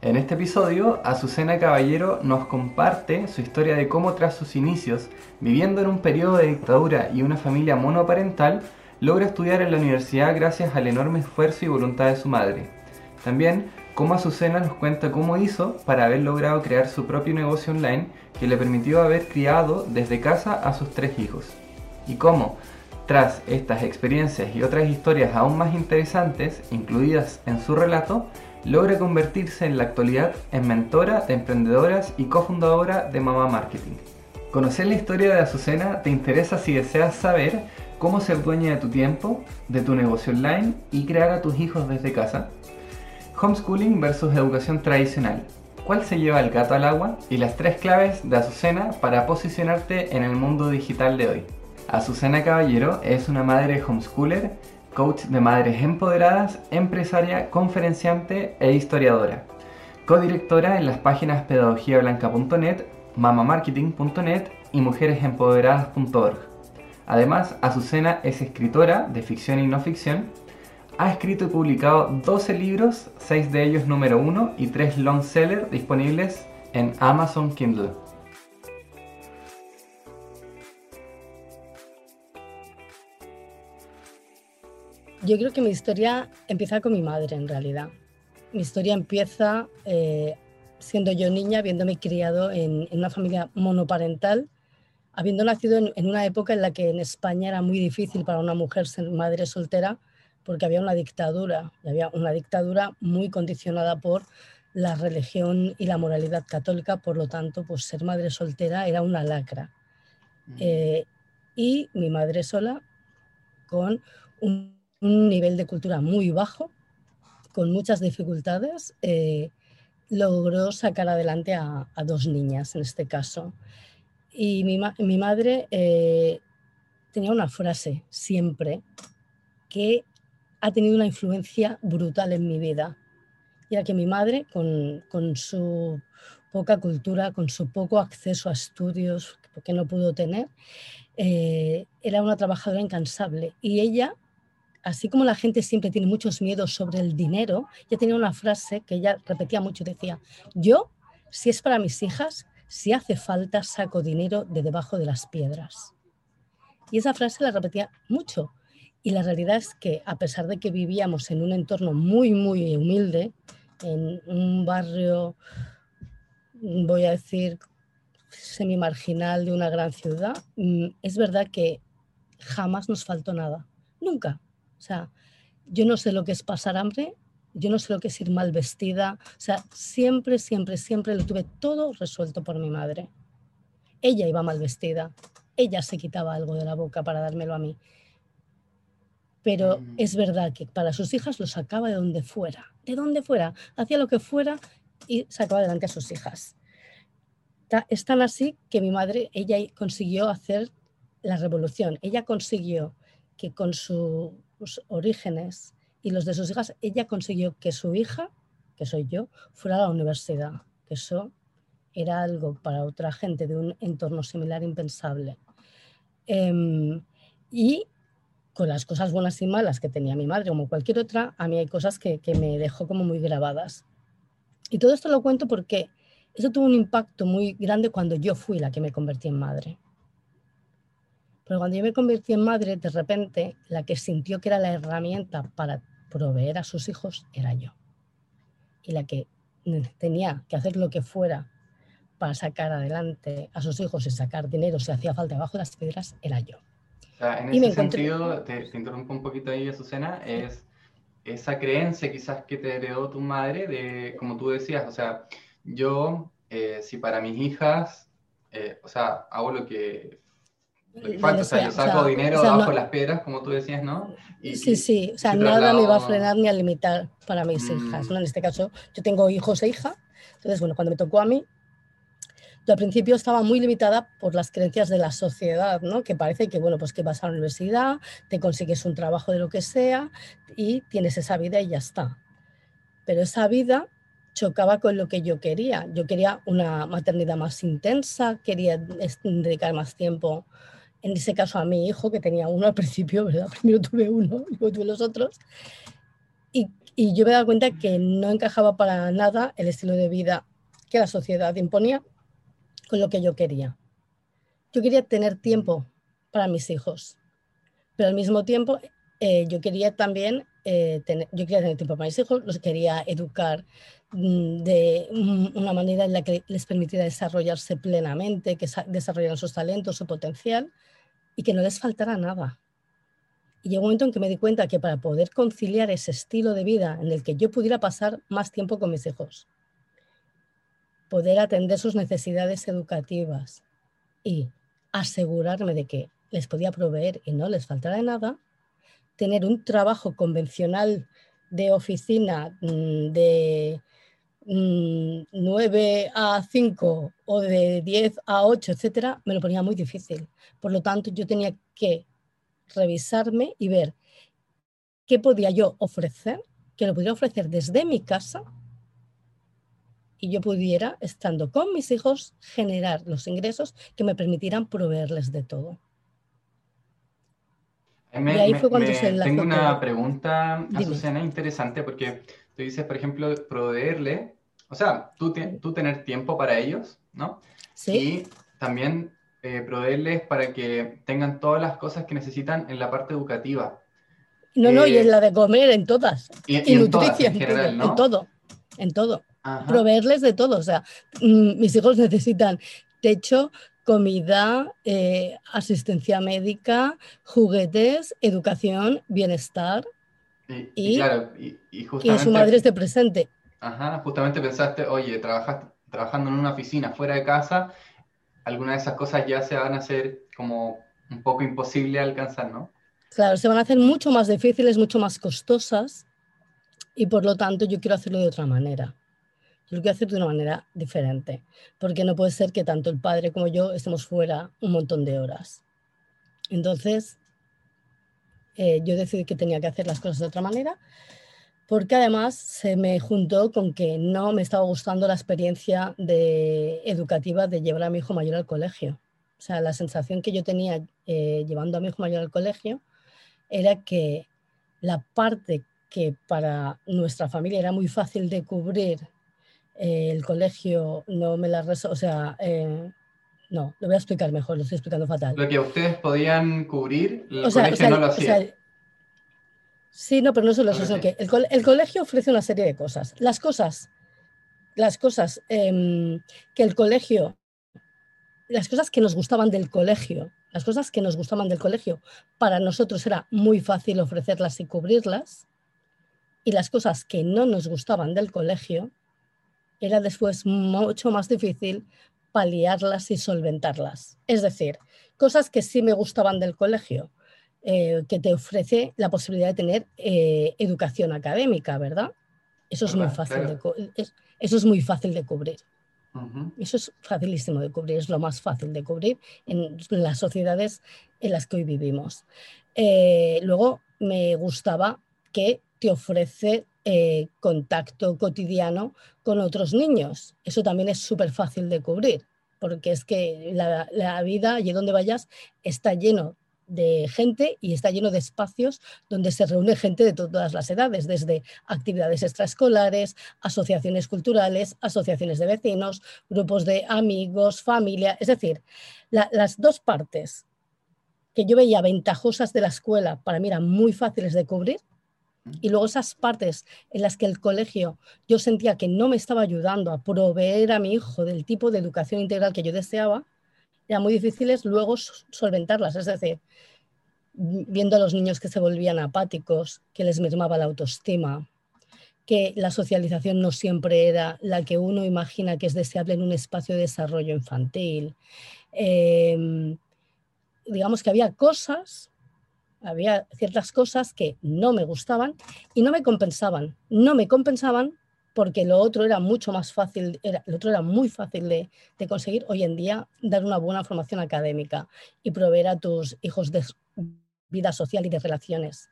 En este episodio, Azucena Caballero nos comparte su historia de cómo tras sus inicios, viviendo en un periodo de dictadura y una familia monoparental, logra estudiar en la universidad gracias al enorme esfuerzo y voluntad de su madre. También cómo Azucena nos cuenta cómo hizo para haber logrado crear su propio negocio online que le permitió haber criado desde casa a sus tres hijos. Y cómo, tras estas experiencias y otras historias aún más interesantes incluidas en su relato, logra convertirse en la actualidad en mentora de emprendedoras y cofundadora de Mama Marketing. Conocer la historia de Azucena te interesa si deseas saber cómo ser dueña de tu tiempo, de tu negocio online y crear a tus hijos desde casa. Homeschooling versus educación tradicional. ¿Cuál se lleva el gato al agua? Y las tres claves de Azucena para posicionarte en el mundo digital de hoy. Azucena Caballero es una madre homeschooler coach de madres empoderadas, empresaria, conferenciante e historiadora. Codirectora en las páginas pedagogiablanca.net, mamamarketing.net y mujeresempoderadas.org. Además, Azucena es escritora de ficción y no ficción. Ha escrito y publicado 12 libros, 6 de ellos número 1 y 3 long sellers disponibles en Amazon Kindle. Yo creo que mi historia empieza con mi madre, en realidad. Mi historia empieza eh, siendo yo niña, habiéndome criado en, una familia monoparental, habiendo nacido en, una época en la que en España era muy difícil para una mujer ser madre soltera, porque había una dictadura, y había una dictadura muy condicionada por la religión y la moralidad católica, por lo tanto, pues ser madre soltera era una lacra. Eh, y mi madre sola, con un un nivel de cultura muy bajo, con muchas dificultades, eh, logró sacar adelante a, dos niñas en este caso. Y mi, madre eh, tenía una frase siempre que ha tenido una influencia brutal en mi vida. Y era que mi madre, con, su poca cultura, con su poco acceso a estudios que no pudo tener, eh, era una trabajadora incansable. Y ella así como la gente siempre tiene muchos miedos sobre el dinero, ella tenía una frase que ella repetía mucho, decía, yo, si es para mis hijas, si hace falta, saco dinero de debajo de las piedras. Y esa frase la repetía mucho. Y la realidad es que a pesar de que vivíamos en un entorno muy, muy humilde, en un barrio, voy a decir, semi-marginal de una gran ciudad, mm, es verdad que jamás nos faltó nada. Nunca. O sea, yo no sé lo que es pasar hambre, yo no sé lo que es ir mal vestida. O sea, siempre, siempre, siempre lo tuve todo resuelto por mi madre. Ella iba mal vestida, ella se quitaba algo de la boca para dármelo a mí. Pero mm. es verdad que para sus hijas lo sacaba de donde fuera, de donde fuera, hacía lo que fuera y sacaba adelante a sus hijas. Es tan así que mi madre, ella consiguió hacer la revolución, ella consiguió que con su sus orígenes y los de sus hijas, ella consiguió que su hija, que soy yo, fuera a la universidad, que eso era algo para otra gente de un entorno similar impensable. Em, y con las cosas buenas y malas que tenía mi madre, como cualquier otra, a mí hay cosas que, que me dejó como muy grabadas. Y todo esto lo cuento porque eso tuvo un impacto muy grande cuando yo fui la que me convertí en madre. Pero cuando yo me convertí en madre, de repente, la que sintió que era la herramienta para proveer a sus hijos era yo. Y la que tenía que hacer lo que fuera para sacar adelante a sus hijos y sacar dinero si hacía falta debajo de las piedras era yo. O sea, en ese sentido, te, interrumpo un poquito ahí, Azucena, es esa creencia quizás que te heredó tu madre, de, como tú decías, o sea, yo, eh, si para mis hijas, eh, o sea, hago lo que o sea, yo saco dinero bajo las piedras, como tú decías, ¿no? sí, sí, o sea, nada me va a frenar ni a limitar para mis mm. hijas, ¿no? En este caso, yo tengo hijos e hija, entonces, bueno, cuando me tocó a mí, yo al principio estaba muy limitada por las creencias de la sociedad, ¿no? Que parece que, bueno, pues que vas a la universidad, te consigues un trabajo de lo que sea y tienes esa vida y ya está. Pero esa vida chocaba con lo que yo quería. Yo quería una maternidad más intensa, quería dedicar más tiempo en ese caso a mi hijo, que tenía uno al principio, ¿verdad? Primero tuve uno, luego tuve los otros. Y, Y yo me dado cuenta que no encajaba para nada el estilo de vida que la sociedad imponía con lo que yo quería. Yo quería tener tiempo para mis hijos, pero al mismo tiempo eh, yo quería también eh, yo quería tener tiempo para mis hijos, los quería educar mm, de una manera en la que les permitiera desarrollarse plenamente, que desarrollaran sus talentos, su potencial y que no les faltara nada. Y llegó un momento en que me di cuenta que para poder conciliar ese estilo de vida en el que yo pudiera pasar más tiempo con mis hijos, poder atender sus necesidades educativas y asegurarme de que les podía proveer y no les faltara nada, tener un trabajo convencional de oficina mm, de 9 mm, a 5 o de 10 a 8, etcétera, me lo ponía muy difícil. Por lo tanto, yo tenía que revisarme y ver qué podía yo ofrecer, que lo pudiera ofrecer desde mi casa y yo pudiera, estando con mis hijos, generar los ingresos que me permitieran proveerles de todo. Y ahí fue cuando se Tengo una pregunta, Azucena, interesante, porque tú dices, por ejemplo, proveerle, o sea, tú, tú tener tiempo para ellos, ¿no? Sí. Y también eh, proveerles para que tengan todas las cosas que necesitan en la parte educativa. No, no, y en eh, la de comer, en todas. Y, en, nutrición, en, general, ¿no? en todo, en todo. Proveerles de todo. O sea, mm, mis hijos necesitan techo, comida, eh, asistencia médica, juguetes, educación, bienestar. Y, claro, y, justamente, su madre esté presente. Ajá, justamente pensaste, oye, trabajas, trabajando en una oficina fuera de casa, algunas de esas cosas ya se van a hacer como un poco imposible alcanzar, ¿no? Claro, se van a hacer mucho más difíciles, mucho más costosas y por lo tanto yo quiero hacerlo de otra manera. Lo quiero hacer de una manera diferente, porque no puede ser que tanto el padre como yo estemos fuera un montón de horas. Entonces, eh, yo decidí que tenía que hacer las cosas de otra manera porque además se me juntó con que no me estaba gustando la experiencia de, educativa de llevar a mi hijo mayor al colegio. O sea, la sensación que yo tenía eh, llevando a mi hijo mayor al colegio era que la parte que para nuestra familia era muy fácil de cubrir, eh, el colegio no me la o sea, eh, no, lo voy a explicar mejor, lo estoy explicando fatal. Lo que ustedes podían cubrir, el colegio no lo hacía. Sí, no, pero no solo eso, sino que el, colegio ofrece una serie de cosas. Las cosas, las cosas em, que el colegio, las cosas que nos gustaban del colegio, las cosas que nos gustaban del colegio, para nosotros era muy fácil ofrecerlas y cubrirlas. Y las cosas que no nos gustaban del colegio, era después mucho más difícil paliarlas y solventarlas. Es decir, cosas que sí me gustaban del colegio, eh, que te ofrece la posibilidad de tener eh, educación académica, ¿verdad? Eso es, muy fácil de, eso es muy fácil de cubrir. Eso es facilísimo de cubrir, es lo más fácil de cubrir en las sociedades en las que hoy vivimos. Eh, luego me gustaba que te ofrece contacto cotidiano con otros niños. Eso también es súper fácil de cubrir, porque es que la, la vida, allí donde vayas, está lleno de gente y está lleno de espacios donde se reúne gente de todas las edades, desde actividades extraescolares, asociaciones culturales, asociaciones de vecinos, grupos de amigos, familia. Es decir, las dos partes que yo veía ventajosas de la escuela para mí eran muy fáciles de cubrir. Y luego esas partes en las que el colegio yo sentía que no me estaba ayudando a proveer a mi hijo del tipo de educación integral que yo deseaba, eran muy difíciles luego solventarlas. Es decir, viendo a los niños que se volvían apáticos, que les mermaba la autoestima, que la socialización no siempre era la que uno imagina que es deseable en un espacio de desarrollo infantil. Em, digamos que había cosas, había ciertas cosas que no me gustaban y no me compensaban. No me compensaban porque lo otro era mucho más fácil, lo otro era muy fácil de, conseguir hoy en día, dar una buena formación académica y proveer a tus hijos de vida social y de relaciones.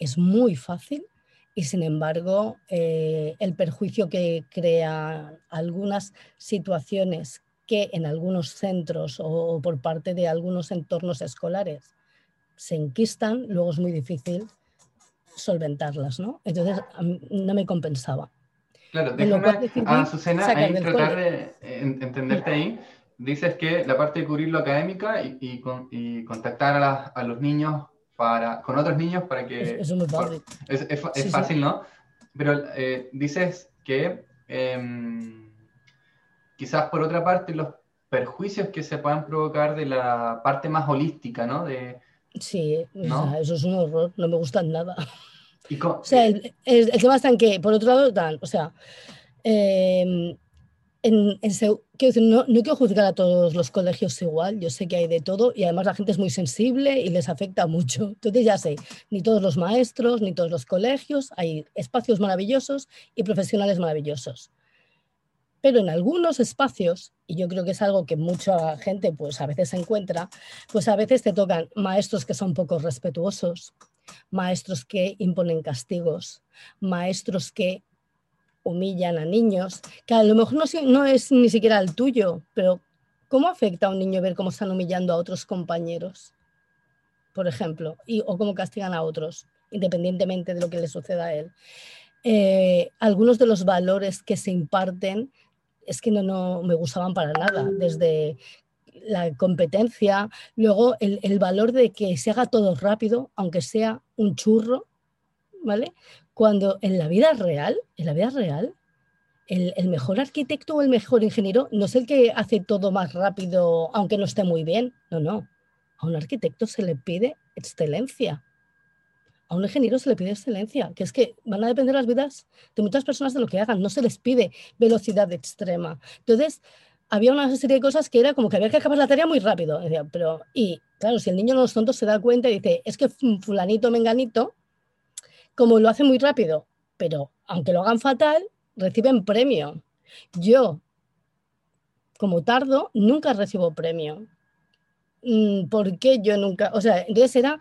Es muy fácil y sin embargo eh, el perjuicio que crea algunas situaciones que en algunos centros o por parte de algunos entornos escolares se enquistan, luego es muy difícil solventarlas, ¿no? Entonces no me compensaba. Claro, déjame a Azucena ahí tratar de entenderte ahí. Dices que la parte de cubrir lo académica y, y, contactar a, los niños para, con otros niños para que... Es, es muy fácil. Es, fácil, ¿no? Pero eh, dices que em, quizás por otra parte los perjuicios que se puedan provocar de la parte más holística, ¿no? De, sí, eso es un horror, no me gusta nada. o sea, el, tema está en que, por otro lado, dan, o sea, em, en, no, no, quiero juzgar a todos los colegios igual, yo sé que hay de todo y además la gente es muy sensible y les afecta mucho. Entonces ya sé, ni todos los maestros, ni todos los colegios, hay espacios maravillosos y profesionales maravillosos. Pero en algunos espacios, y yo creo que es algo que mucha gente pues a veces encuentra, pues a veces te tocan maestros que son poco respetuosos, maestros que imponen castigos, maestros que humillan a niños, que a lo mejor no, no es ni siquiera el tuyo, pero ¿cómo afecta a un niño ver cómo están humillando a otros compañeros, por ejemplo, y, o cómo castigan a otros, independientemente de lo que le suceda a él? Eh, algunos de los valores que se imparten es que no, no me gustaban para nada, desde la competencia, luego el, el, valor de que se haga todo rápido, aunque sea un churro, ¿vale? Cuando en la vida real, en la vida real, el, el, mejor arquitecto o el mejor ingeniero no es el que hace todo más rápido, aunque no esté muy bien. No, no. A un arquitecto se le pide excelencia a un ingeniero se le pide excelencia, que es que van a depender las vidas de muchas personas de lo que hagan, no se les pide velocidad extrema. Entonces, había una serie de cosas que era como que había que acabar la tarea muy rápido. pero, y claro, si el niño no es tonto se da cuenta y dice, es que fulanito, menganito, como lo hace muy rápido, pero aunque lo hagan fatal, reciben premio. Yo, como tardo, nunca recibo premio. Mm, ¿Por qué yo nunca? O sea, entonces era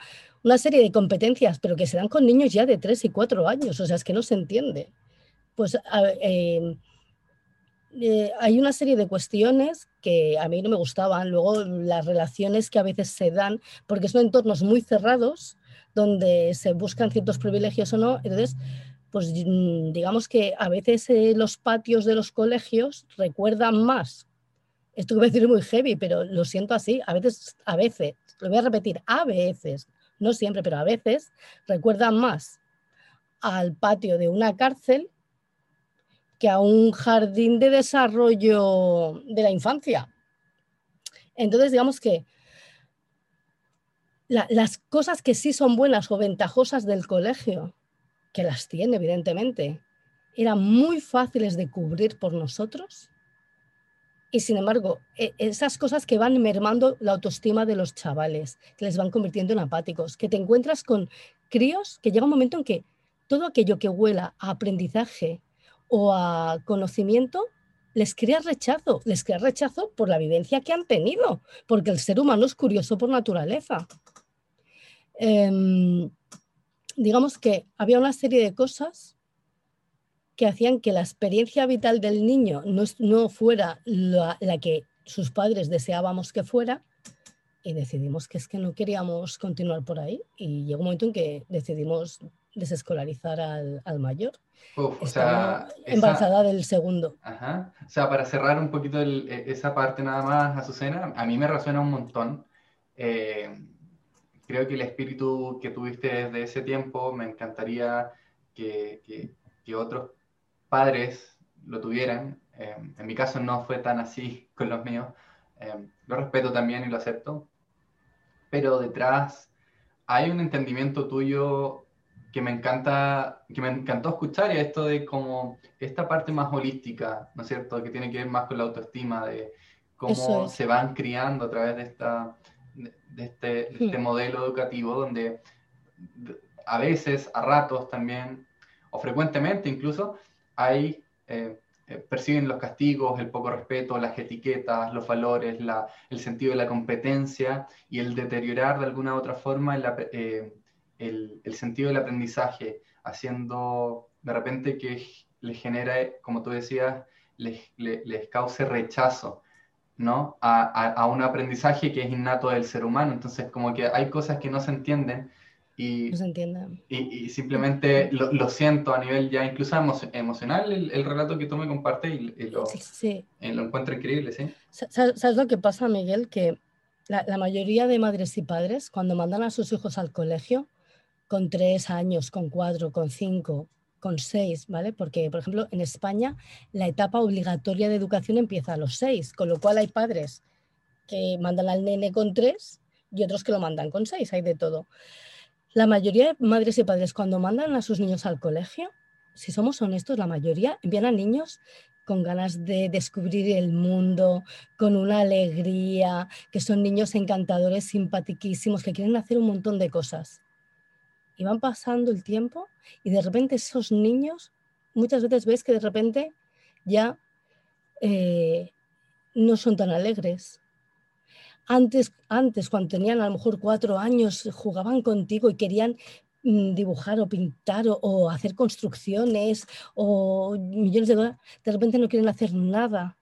una serie de competencias, pero que se dan con niños ya de 3 y 4 años, o sea, es que no se entiende. Pues em, eh, hay una serie de cuestiones que a mí no me gustaban, luego las relaciones que a veces se dan, porque son entornos muy cerrados, donde se buscan ciertos privilegios o no, entonces pues mm, digamos que a veces eh, los patios de los colegios recuerdan más. Esto que voy a decir es muy heavy, pero lo siento así. A veces, a veces, lo voy a repetir, a veces no siempre, pero a veces, recuerdan más al patio de una cárcel que a un jardín de desarrollo de la infancia. Entonces, digamos que las cosas que sí son buenas o ventajosas del colegio, que las tiene evidentemente, eran muy fáciles de cubrir por nosotros y sin embargo, e, esas cosas que van mermando la autoestima de los chavales, que les van convirtiendo en apáticos, que te encuentras con críos que llega un momento en que todo aquello que huela a aprendizaje o a conocimiento les crea rechazo, les crea rechazo por la vivencia que han tenido, porque el ser humano es curioso por naturaleza. Em, digamos que había una serie de cosas que hacían que la experiencia vital del niño no, fuera la, que sus padres deseábamos que fuera y decidimos que es que no queríamos continuar por ahí y llegó un momento en que decidimos desescolarizar al, mayor. o sea, embarazada del segundo. Ajá. O sea, para cerrar un poquito e, esa parte nada más, Azucena, a mí me resuena un montón. Eh, creo que el espíritu que tuviste desde ese tiempo me encantaría que, que, que otros padres lo tuvieran. Em, en mi caso no fue tan así con los míos. Em, lo respeto también y lo acepto. Pero detrás hay un entendimiento tuyo que me encanta, que me encantó escuchar y esto de como esta parte más holística, ¿no es cierto? Que tiene que ver más con la autoestima, de cómo se van criando a través de esta de este, este hmm. modelo educativo donde a veces, a ratos también, o frecuentemente incluso, hay, eh, eh, perciben los castigos, el poco respeto, las etiquetas, los valores, el sentido de la competencia y el deteriorar de alguna u otra forma eh, el, el, sentido del aprendizaje, haciendo de repente que les genere, como tú decías, les, les, cause rechazo. ¿no? A, un aprendizaje que es innato del ser humano. Entonces, como que hay cosas que no se entienden Y, no se entiende. Y, simplemente lo, siento a nivel ya incluso emocional, el, relato que tú me compartes y, lo, sí, lo encuentro increíble, ¿sí? ¿Sabes lo que pasa, Miguel? Que la, la, mayoría de madres y padres, cuando mandan a sus hijos al colegio, con tres años, con cuatro, con cinco, con seis, ¿vale? Porque, por ejemplo, en España la etapa obligatoria de educación empieza a los seis, con lo cual hay padres que mandan al nene con tres y otros que lo mandan con seis, hay de todo. La mayoría de madres y padres cuando mandan a sus niños al colegio, si somos honestos, la mayoría envían a niños con ganas de descubrir el mundo, con una alegría, que son niños encantadores, simpatiquísimos, que quieren hacer un montón de cosas. Y van pasando el tiempo y de repente esos niños, muchas veces ves que de repente ya eh, no son tan alegres, antes, antes, cuando tenían a lo mejor cuatro años, jugaban contigo y querían mm, dibujar o pintar o, hacer construcciones o millones de dólares, de repente no quieren hacer nada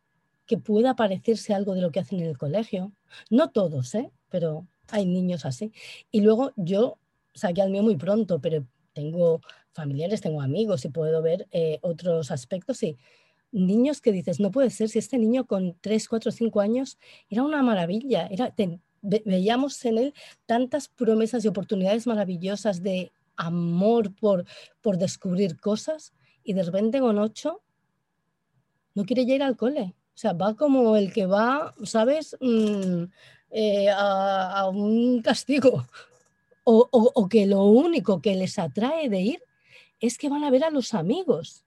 que pueda parecerse algo de lo que hacen en el colegio. No todos, ¿eh? pero hay niños así. Y luego yo saqué al mío muy pronto, pero tengo familiares, tengo amigos y puedo ver eh, otros aspectos y niños que dices, no puede ser, si este niño con 3, 4, 5 años era una maravilla, era, veíamos en él tantas promesas y oportunidades maravillosas de amor por, por descubrir cosas y de repente con 8 no quiere ya ir al cole. O sea, va como el que va, ¿sabes? Mm, eh, a, un castigo. O, o que lo único que les atrae de ir es que van a ver a los amigos.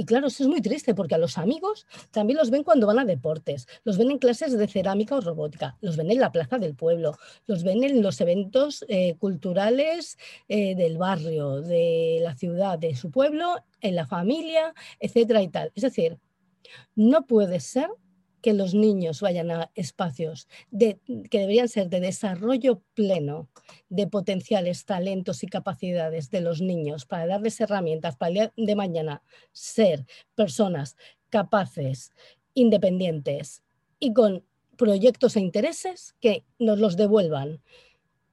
Y claro, eso es muy triste porque a los amigos también los ven cuando van a deportes, los ven en clases de cerámica o robótica, los ven en la plaza del pueblo, los ven en los eventos eh, culturales eh, del barrio, de la ciudad, de su pueblo, en la familia, etcétera y tal. Es decir, no puede ser que los niños vayan a espacios que deberían ser de desarrollo pleno de potenciales, talentos y capacidades de los niños para darles herramientas para el día de mañana ser personas capaces, independientes y con proyectos e intereses que nos los devuelvan.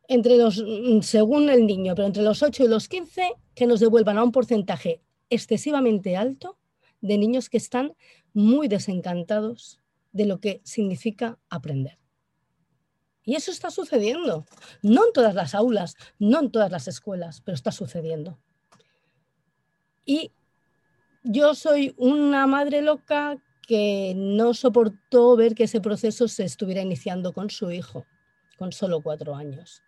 Entre los, según el niño, pero entre los 8 y los 15, que nos devuelvan a un porcentaje excesivamente alto de niños que están muy desencantados de lo que significa aprender. Y eso está sucediendo, no en todas las aulas, no en todas las escuelas, pero está sucediendo. Y yo soy una madre loca que no soportó ver que ese proceso se estuviera iniciando con su hijo, con solo cuatro años,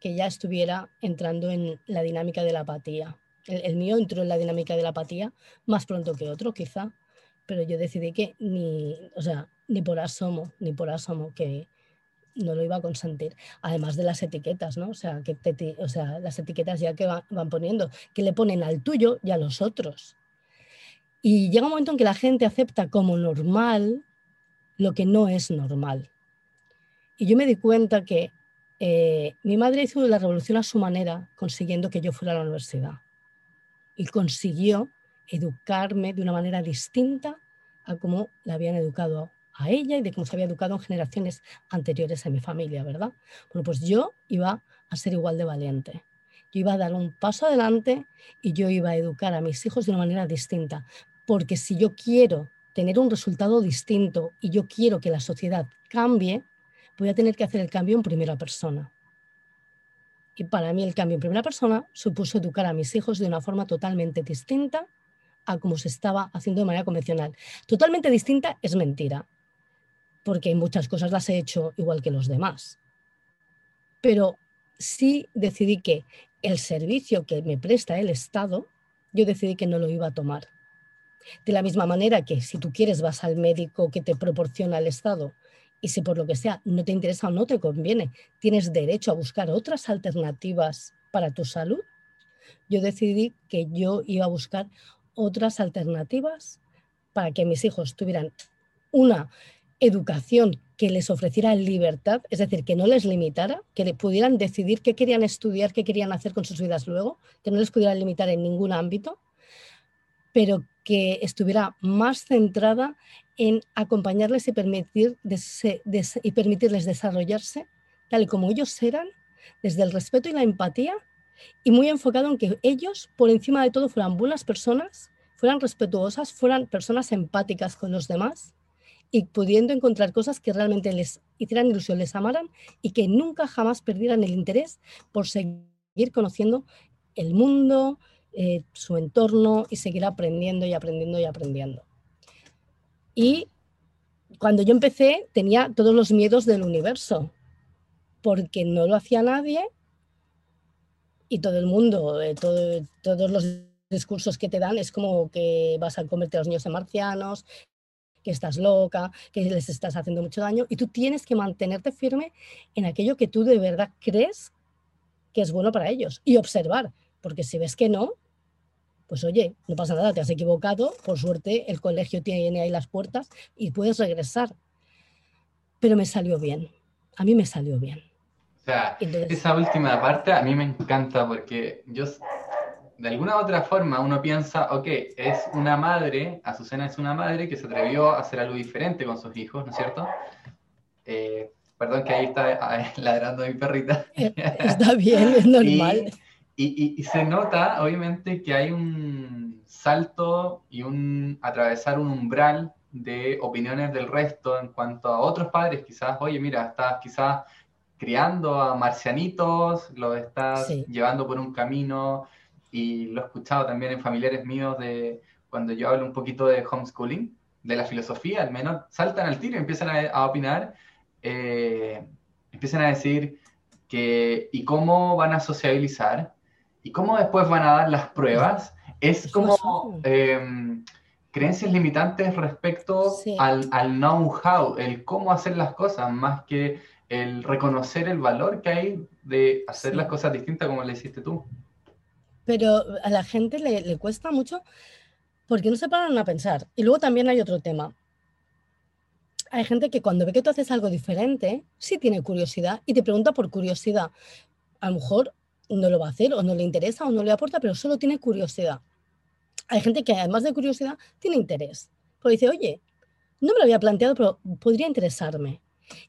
que ya estuviera entrando en la dinámica de la apatía. El, el mío entró en la dinámica de la apatía más pronto que otro, quizá, pero yo decidí que ni, o sea, ni por asomo, ni por asomo que no lo iba a consentir. Además de las etiquetas, ¿no? O sea, que o sea las etiquetas ya que van poniendo, que le ponen al tuyo y a los otros. Y llega un momento en que la gente acepta como normal lo que no es normal. Y yo me di cuenta que eh, mi madre hizo la revolución a su manera, consiguiendo que yo fuera a la universidad. Y consiguió educarme de una manera distinta a cómo la habían educado a ella y de cómo se había educado en generaciones anteriores en mi familia, ¿verdad? Bueno, pues yo iba a ser igual de valiente. Yo iba a dar un paso adelante y yo iba a educar a mis hijos de una manera distinta. Porque si yo quiero tener un resultado distinto y yo quiero que la sociedad cambie, voy a tener que hacer el cambio en primera persona. Y para mí el cambio en primera persona supuso educar a mis hijos de una forma totalmente distinta a como se estaba haciendo de manera convencional. Totalmente distinta es mentira, porque muchas cosas las he hecho igual que los demás. Pero sí decidí que el servicio que me presta el Estado, yo decidí que no lo iba a tomar. De la misma manera que si tú quieres vas al médico que te proporciona el Estado y si por lo que sea no te interesa o no te conviene, tienes derecho a buscar otras alternativas para tu salud, yo decidí que yo iba a buscar otras alternativas para que mis hijos tuvieran una educación que les ofreciera libertad, es decir, que no les limitara, que le pudieran decidir qué querían estudiar, qué querían hacer con sus vidas luego, que no les pudieran limitar en ningún ámbito, pero que estuviera más centrada en acompañarles y, permitir y permitirles desarrollarse tal y como ellos eran, desde el respeto y la empatía y muy enfocado en que ellos, por encima de todo, fueran buenas personas, fueran respetuosas, fueran personas empáticas con los demás y pudiendo encontrar cosas que realmente les hicieran ilusión, les amaran y que nunca jamás perdieran el interés por seguir conociendo el mundo, eh, su entorno y seguir aprendiendo y aprendiendo y aprendiendo. Y cuando yo empecé tenía todos los miedos del universo, porque no lo hacía nadie y todo el mundo, eh, todos los discursos que te dan es como que vas a convertir a los niños en marcianos, que estás loca, que les estás haciendo mucho daño y tú tienes que mantenerte firme en aquello que tú de verdad crees que es bueno para ellos y observar, porque si ves que no, pues oye, no pasa nada, te has equivocado, por suerte el colegio tiene ahí las puertas y puedes regresar. Pero me salió bien, a mí me salió bien. Sea, esa última parte a mí me encanta porque yo, de alguna u otra forma, uno piensa, ok, es una madre, Azucena es una madre que se atrevió a hacer algo diferente con sus hijos, ¿no es cierto? Eh, perdón que ahí está ladrando mi perrita. Eh, está bien, es normal. Y, se nota, obviamente, que hay un salto y un atravesar un umbral de opiniones del resto en cuanto a otros padres, quizás, oye, mira, estás quizás criando a marcianitos, lo estás llevando por un camino, y lo he escuchado también en familiares míos de cuando yo hablo un poquito de homeschooling, de la filosofía, al menos saltan al tiro y empiezan a, opinar, eh, empiezan a decir que, ¿y cómo van a sociabilizar? y cómo después van a dar las pruebas, es como em, creencias limitantes respecto al, al know-how, el cómo hacer las cosas, más que el reconocer el valor que hay de hacer las cosas distintas como le hiciste tú. Pero a la gente le, le cuesta mucho porque no se paran a pensar. Y luego también hay otro tema. Hay gente que cuando ve que tú haces algo diferente, sí tiene curiosidad y te pregunta por curiosidad. A lo mejor no lo va a hacer o no le interesa o no le aporta, pero solo tiene curiosidad. Hay gente que además de curiosidad tiene interés. Porque dice, oye, no me lo había planteado, pero podría interesarme.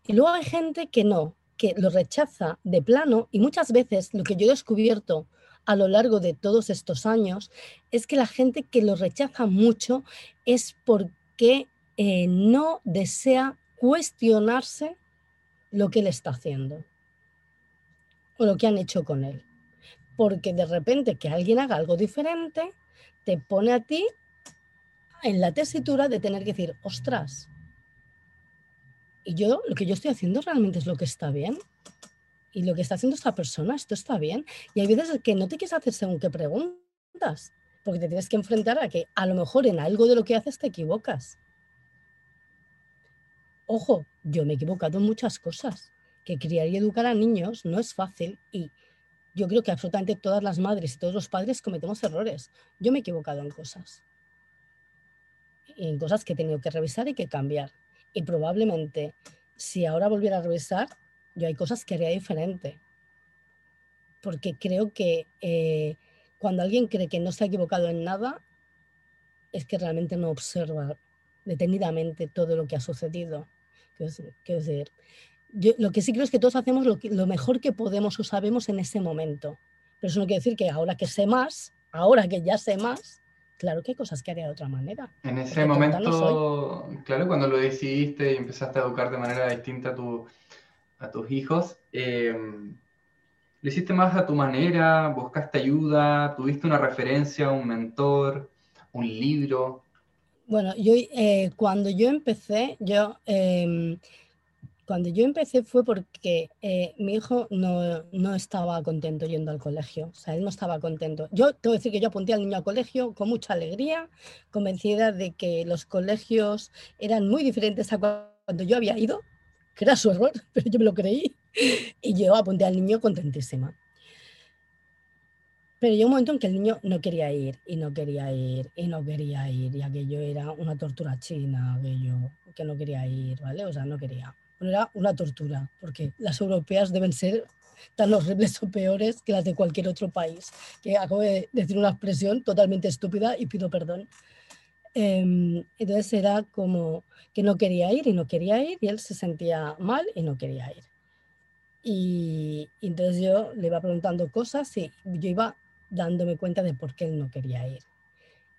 Y luego hay gente que no, que lo rechaza de plano y muchas veces lo que yo he descubierto a lo largo de todos estos años es que la gente que lo rechaza mucho es porque eh, no desea cuestionarse lo que él está haciendo o lo que han hecho con él. Porque de repente que alguien haga algo diferente te pone a ti en la tesitura de tener que decir, ostras, y yo lo que yo estoy haciendo realmente es lo que está bien. Y lo que está haciendo esta persona, esto está bien. Y hay veces que no te quieres hacer según qué preguntas, porque te tienes que enfrentar a que a lo mejor en algo de lo que haces te equivocas. Ojo, yo me he equivocado en muchas cosas. Que criar y educar a niños no es fácil y yo creo que absolutamente todas las madres y todos los padres cometemos errores. Yo me he equivocado en cosas. En cosas que he tenido que revisar y que cambiar. Y probablemente, si ahora volviera a revisar, yo hay cosas que haría diferente. Porque creo que eh, cuando alguien cree que no se ha equivocado en nada, es que realmente no observa detenidamente todo lo que ha sucedido. Quiero decir, lo que sí creo es que todos hacemos lo, lo mejor que podemos o sabemos en ese momento. Pero eso no quiere decir que ahora que sé más, ahora que ya sé más, claro que hay cosas que haría de otra manera. En ese momento, claro, cuando lo decidiste y empezaste a educar de manera distinta a, tu, a tus hijos, eh, ¿lo hiciste más a tu manera? ¿Buscaste ayuda? ¿Tuviste una referencia, un mentor, un libro? Bueno, yo eh, cuando yo empecé, yo em, cuando yo empecé fue porque eh, mi hijo no, no, estaba contento yendo al colegio, o sea, él no estaba contento. Yo tengo que decir que yo apunté al niño al colegio con mucha alegría, convencida de que los colegios eran muy diferentes a cuando yo había ido, que era su error, pero yo me lo creí, y yo apunté al niño contentísima. Pero llegó un momento en que el niño no quería ir, y no quería ir, y no quería ir, y aquello era una tortura china, aquello que no quería ir, ¿vale? O sea, no quería era una tortura, porque las europeas deben ser tan horribles o peores que las de cualquier otro país. Que acabo de decir una expresión totalmente estúpida y pido perdón. Em, entonces era como que no quería ir y no quería ir y él se sentía mal y no quería ir. Y, y entonces yo le iba preguntando cosas y yo iba dándome cuenta de por qué él no quería ir.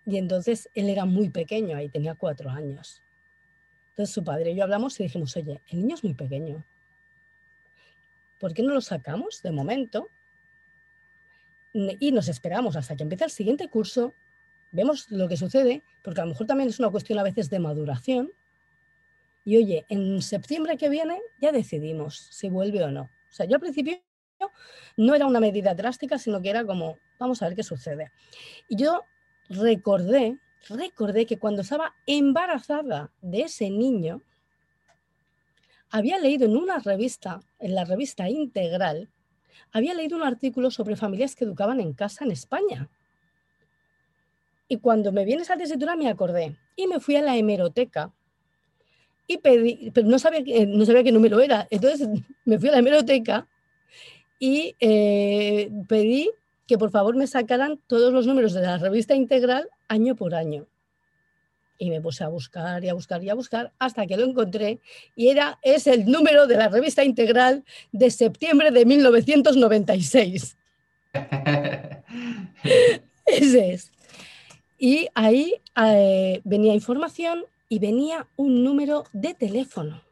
Y entonces él era muy pequeño, ahí tenía cuatro años. Entonces su padre y yo hablamos y dijimos, oye, el niño es muy pequeño. ¿Por qué no lo sacamos de momento? Y nos esperamos hasta que empiece el siguiente curso, vemos lo que sucede, porque a lo mejor también es una cuestión a veces de maduración. Y oye, en septiembre que viene ya decidimos si vuelve o no. O sea, yo al principio no era una medida drástica, sino que era como, vamos a ver qué sucede. Y yo recordé recordé que cuando estaba embarazada de ese niño, había leído en una revista, en la revista Integral, había leído un artículo sobre familias que educaban en casa en España. Y cuando me viene esa tesitura me acordé y me fui a la hemeroteca y pedí, pero no sabía, no sabía qué número era, entonces me fui a la hemeroteca y eh, pedí que por favor me sacaran todos los números de la revista integral año por año. Y me puse a buscar y a buscar y a buscar hasta que lo encontré y era, es el número de la revista integral de septiembre de 1996. Ese es. Y ahí eh, venía información y venía un número de teléfono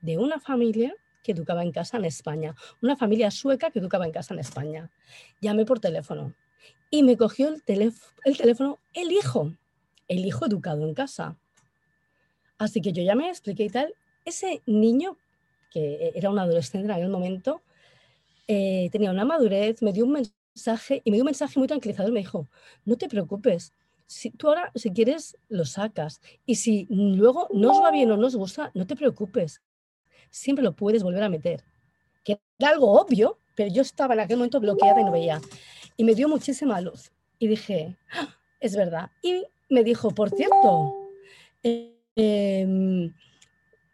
de una familia que educaba en casa en España, una familia sueca que educaba en casa en España. Llamé por teléfono y me cogió el, el teléfono el hijo, el hijo educado en casa. Así que yo llamé, expliqué y tal. Ese niño, que era un adolescente en aquel momento, eh, tenía una madurez, me dio un mensaje y me dio un mensaje muy tranquilizador. Me dijo, no te preocupes, si tú ahora, si quieres, lo sacas. Y si luego no os va bien o no os gusta, no te preocupes siempre lo puedes volver a meter. Que era algo obvio, pero yo estaba en aquel momento bloqueada y no veía. Y me dio muchísima luz. Y dije, ah, es verdad. Y me dijo, por cierto, em,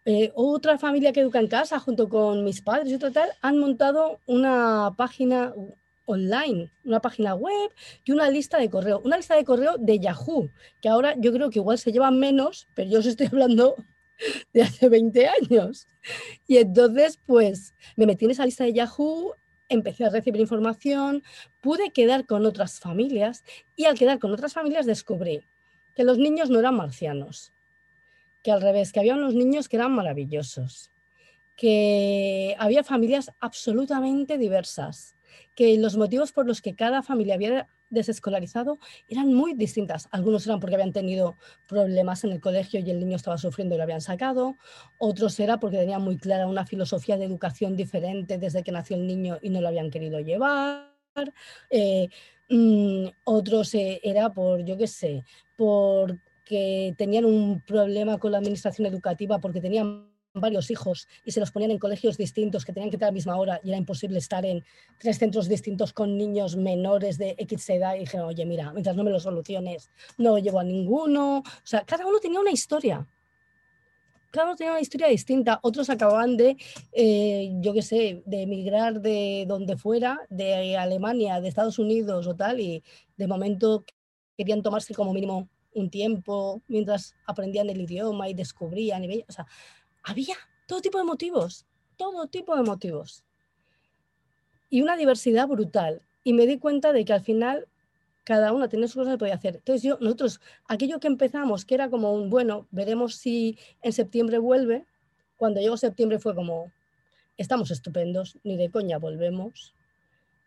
eh, otra familia que educa en casa junto con mis padres y tal, han montado una página online, una página web y una lista de correo. Una lista de correo de Yahoo, que ahora yo creo que igual se lleva menos, pero yo os estoy hablando de hace 20 años. Y entonces, pues, me metí en esa lista de Yahoo, empecé a recibir información, pude quedar con otras familias y al quedar con otras familias descubrí que los niños no eran marcianos, que al revés, que había unos niños que eran maravillosos, que había familias absolutamente diversas, que los motivos por los que cada familia había desescolarizado eran muy distintas. Algunos eran porque habían tenido problemas en el colegio y el niño estaba sufriendo y lo habían sacado. Otros era porque tenían muy clara una filosofía de educación diferente desde que nació el niño y no lo habían querido llevar. Eh, mm, otros eh, era por, yo qué sé, porque tenían un problema con la administración educativa, porque tenían varios hijos y se los ponían en colegios distintos que tenían que estar a la misma hora y era imposible estar en tres centros distintos con niños menores de X edad y dije, oye, mira, mientras no me lo soluciones, no llevo a ninguno. O sea, cada uno tenía una historia. Cada uno tenía una historia distinta. Otros acababan de, eh, yo qué sé, de emigrar de donde fuera, de Alemania, de Estados Unidos o tal, y de momento querían tomarse como mínimo un tiempo mientras aprendían el idioma y descubrían. Y, o sea, había todo tipo de motivos, todo tipo de motivos. Y una diversidad brutal. Y me di cuenta de que al final cada uno tenía su cosa que podía hacer. Entonces yo, nosotros, aquello que empezamos, que era como un, bueno, veremos si en septiembre vuelve, cuando llegó septiembre fue como, estamos estupendos, ni de coña volvemos.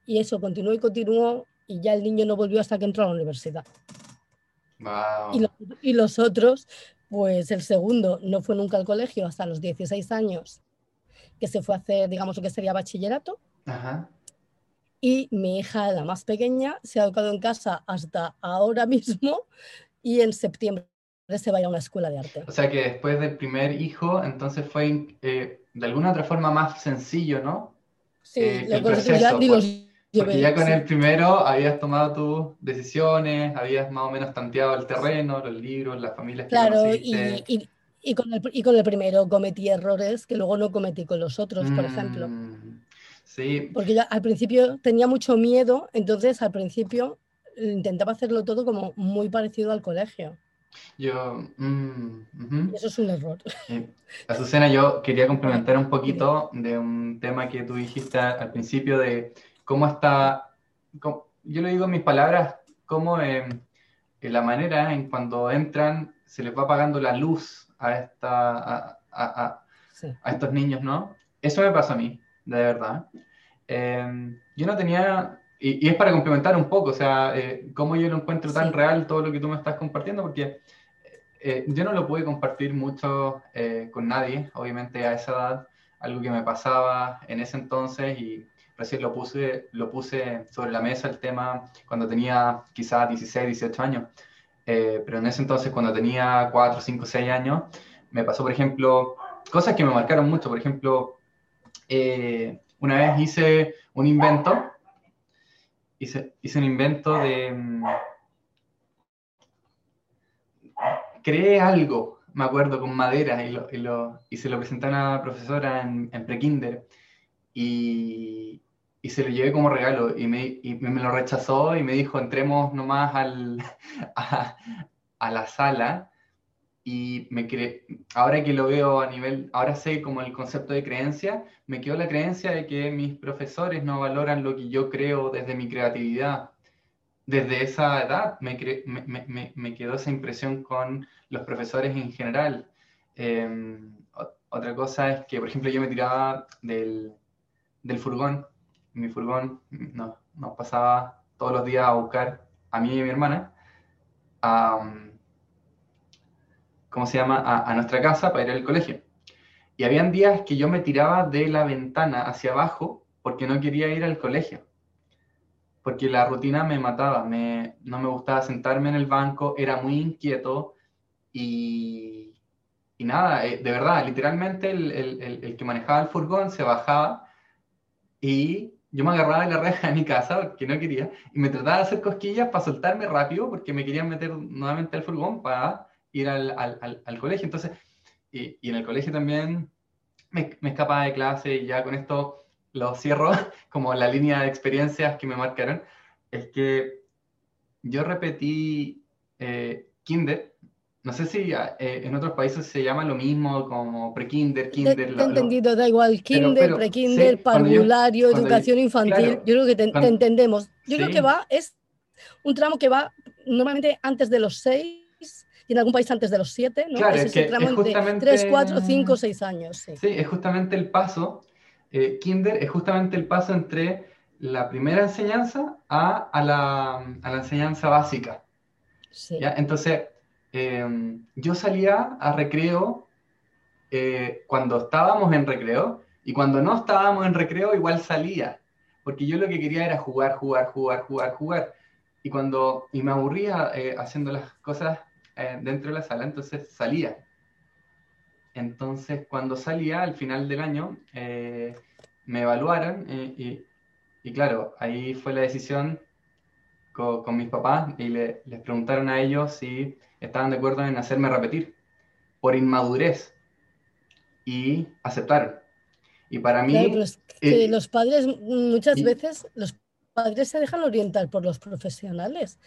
Y eso continuó y continuó, y ya el niño no volvió hasta que entró a la universidad. Y, y, los otros, pues el segundo no fue nunca al colegio hasta los 16 años, que se fue a hacer, digamos, lo que sería bachillerato. Y mi hija, la más pequeña, se ha educado en casa hasta ahora mismo y en septiembre se va a ir a una escuela de arte. O sea que después del primer hijo, entonces fue eh, de alguna otra forma más sencillo, ¿no? Sí, eh, lo el los porque ya con el primero habías tomado tus decisiones, habías más o menos tanteado el terreno, los libros, las familias que Claro, y, y, con el, y con el primero cometí errores que luego no cometí con los otros, por ejemplo. Mm, sí. Porque yo al principio tenía mucho miedo, entonces al principio intentaba hacerlo todo como muy parecido al colegio. Yo, mm, Eso es un error. Azucena, yo quería complementar un poquito de un tema que tú dijiste al principio de cómo está, yo lo digo en mis palabras, cómo eh, la manera en cuando entran se les va apagando la luz a, esta, a, estos niños, ¿no? Eso me pasa a mí, de verdad. Em, yo no tenía, y, es para complementar un poco, o sea, eh, cómo yo lo encuentro tan real todo lo que tú me estás compartiendo, porque eh, yo no lo pude compartir mucho eh, con nadie, obviamente a esa edad, algo que me pasaba en ese entonces y recién lo puse, lo puse sobre la mesa el tema cuando tenía quizás 16, 18 años, eh, pero en ese entonces cuando tenía 4, 5, 6 años, me pasó, por ejemplo, cosas que me marcaron mucho, por ejemplo, una vez hice un invento, hice, hice un invento de mm, creé algo, me acuerdo, con madera y, lo, y, lo, y se lo presenté a una profesora en, en prekinder y, y, se lo llevé como regalo y me, y me, lo rechazó y me dijo, entremos nomás al, a, a la sala y me cre... ahora que lo veo a nivel, ahora sé como el concepto de creencia, me quedó la creencia de que mis profesores no valoran lo que yo creo desde mi creatividad desde esa edad me, me, me, quedó esa impresión con los profesores en general. Em, otra cosa es que, por ejemplo, yo me tiraba del, del furgón. Mi furgón nos no pasaba todos los días a buscar a mí y a mi hermana. A, ¿Cómo se llama? A, nuestra casa para ir al colegio. Y habían días que yo me tiraba de la ventana hacia abajo porque no quería ir al colegio porque la rutina me mataba, me, no me gustaba sentarme en el banco, era muy inquieto y, y nada, eh, de verdad, literalmente el, el, el, que manejaba el furgón se bajaba y yo me agarraba de la reja de mi casa porque no quería y me trataba de hacer cosquillas para soltarme rápido porque me querían meter nuevamente al furgón para ir al, al, al, colegio. Entonces, y, y, en el colegio también me, me escapaba de clase y ya con esto lo cierro como la línea de experiencias que me marcaron, es que yo repetí eh, kinder, no sé si eh, en otros países se llama lo mismo como pre-kinder, kinder. Te, he entendido, da igual, kinder, pre-kinder, parvulario, educación infantil, yo creo que te, entendemos. Yo creo que va, es un tramo que va normalmente antes de los seis y en algún país antes de los siete, ¿no? Claro, es, es tramo de tres, cuatro, cinco, seis años. Sí. sí, es justamente el paso eh, kinder es justamente el paso entre la primera enseñanza a, a, la, a la, enseñanza básica. ¿ya? Entonces, em, yo salía a recreo eh, cuando estábamos en recreo y cuando no estábamos en recreo igual salía, porque yo lo que quería era jugar, jugar, jugar, jugar, jugar. Y cuando y me aburría eh, haciendo las cosas dentro de la sala, entonces salía. Entonces, cuando salía al final del año, eh, me evaluaron y, y, claro, ahí fue la decisión con, con mis papás y le, les preguntaron a ellos si estaban de acuerdo en hacerme repetir por inmadurez y aceptaron. Y para mí... Claro, que eh, los padres muchas veces, los padres se dejan orientar por los profesionales.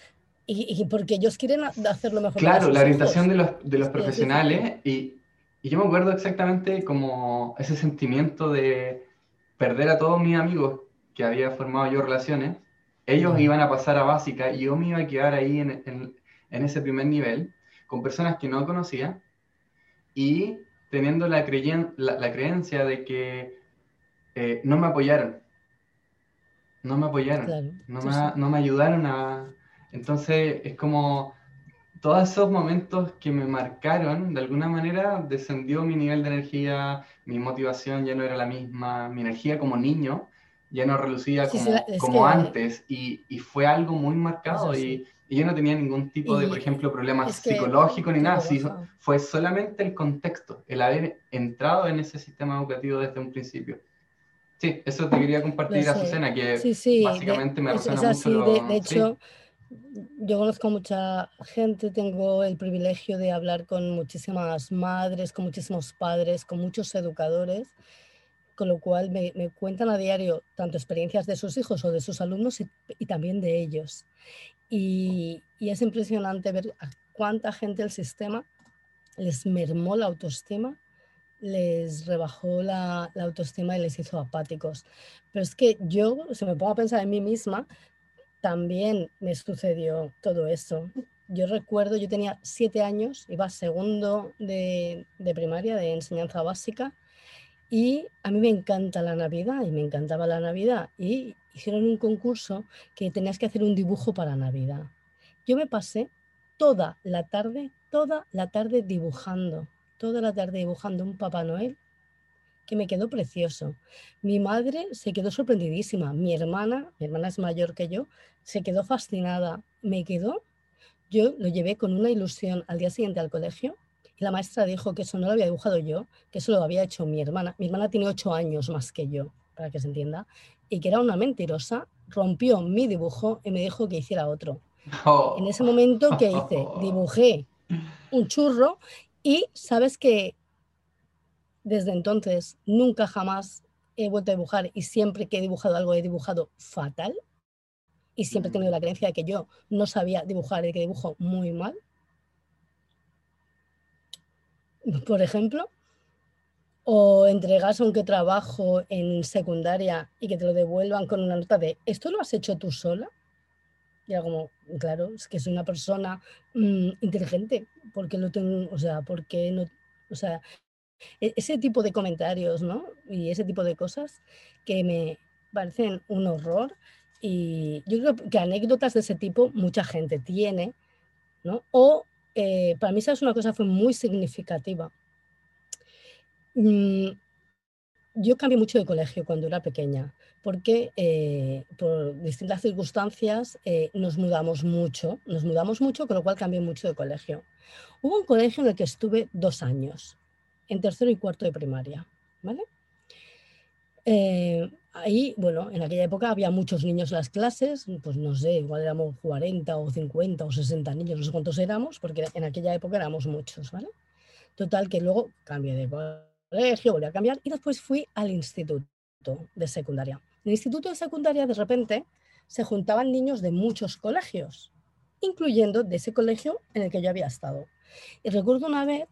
Y, y porque ellos quieren hacerlo mejor. Claro, la orientación de los, de los profesionales y, y yo me acuerdo exactamente como ese sentimiento de perder a todos mis amigos que había formado yo relaciones. Ellos iban a pasar a básica y yo me iba a quedar ahí en, en, ese primer nivel con personas que no conocía y teniendo la, la, la creencia de que eh, no me apoyaron. No me apoyaron. no, me, no me ayudaron a... Entonces es como todos esos momentos que me marcaron, de alguna manera descendió mi nivel de energía, mi motivación ya no era la misma, mi energía como niño ya no relucía como, antes y, y, fue algo muy marcado y, y, yo no tenía ningún tipo de, por ejemplo, problemas psicológicos ni nada, sí, fue solamente el contexto, el haber entrado en ese sistema educativo desde un principio. Sí, eso te quería compartir, a Azucena, que básicamente me resuena mucho. de, de hecho, yo conozco mucha gente, tengo el privilegio de hablar con muchísimas madres, con muchísimos padres, con muchos educadores, con lo cual me, cuentan a diario tanto experiencias de sus hijos o de sus alumnos y, también de ellos. Y, es impresionante ver cuánta gente el sistema les mermó la autoestima, les rebajó la, autoestima y les hizo apáticos. Pero es que yo, si me pongo a pensar en mí misma, también me sucedió todo eso. Yo recuerdo, yo tenía siete años, iba segundo de, de primaria, de enseñanza básica, y a mí me encanta la Navidad y me encantaba la Navidad. Y hicieron un concurso que tenías que hacer un dibujo para Navidad. Yo me pasé toda la tarde, toda la tarde dibujando, toda la tarde dibujando un Papá Noel que me quedó precioso. Mi madre se quedó sorprendidísima, mi hermana, mi hermana es mayor que yo, se quedó fascinada, me quedó, yo lo llevé con una ilusión al día siguiente al colegio y la maestra dijo que eso no lo había dibujado yo, que eso lo había hecho mi hermana. Mi hermana tiene ocho años más que yo, para que se entienda, y que era una mentirosa, rompió mi dibujo y me dijo que hiciera otro. En ese momento, ¿qué hice? Dibujé un churro y sabes que desde entonces nunca jamás he vuelto a dibujar y siempre que he dibujado algo he dibujado fatal y siempre he tenido la creencia de que yo no sabía dibujar y que dibujo muy mal. Por ejemplo, o entregas un que trabajo en secundaria y que te lo devuelvan con una nota de ¿esto lo has hecho tú sola? Y era como, claro, es que soy una persona mm, inteligente, porque lo tengo, o sea, porque no, o sea, e-, ese tipo de comentarios, ¿no? Y ese tipo de cosas que me parecen un horror. Y yo creo que anécdotas de ese tipo mucha gente tiene, ¿no? O eh, para mí, es Una cosa fue muy significativa. Mm, yo cambié mucho de colegio cuando era pequeña, porque eh, por distintas circunstancias eh, nos mudamos mucho, nos mudamos mucho, con lo cual cambié mucho de colegio. Hubo un colegio en el que estuve dos años, en tercero y cuarto de primaria, ¿vale? Eh, ahí, bueno, en aquella época había muchos niños en las clases, pues no sé, igual éramos 40 o 50 o 60 niños, no sé cuántos éramos, porque en aquella época éramos muchos, ¿vale? Total, que luego cambié de colegio, volví a cambiar y después fui al instituto de secundaria. En el instituto de secundaria, de repente, se juntaban niños de muchos colegios, incluyendo de ese colegio en el que yo había estado. Y recuerdo una vez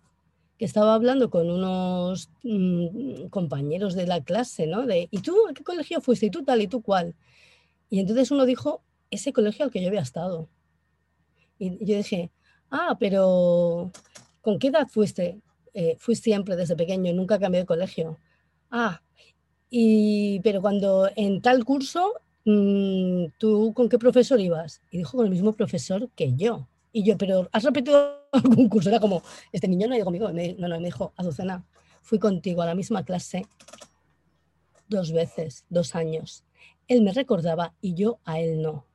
que estaba hablando con unos mm, compañeros de la clase, ¿no? De, ¿y tú a qué colegio fuiste? ¿Y tú tal? ¿Y tú cuál? Y entonces uno dijo, ese colegio al que yo había estado. Y yo dije, ah, pero ¿con qué edad fuiste? Eh, fui siempre desde pequeño, nunca cambié de colegio. Ah, y, pero cuando en tal curso, mm, ¿tú con qué profesor ibas? Y dijo con el mismo profesor que yo. Y yo, pero ¿has repetido algún curso? Era como, este niño no ha ido conmigo. no, no, me dijo, Azucena, fui contigo a la misma clase dos veces, dos años. Él me recordaba y yo a él no.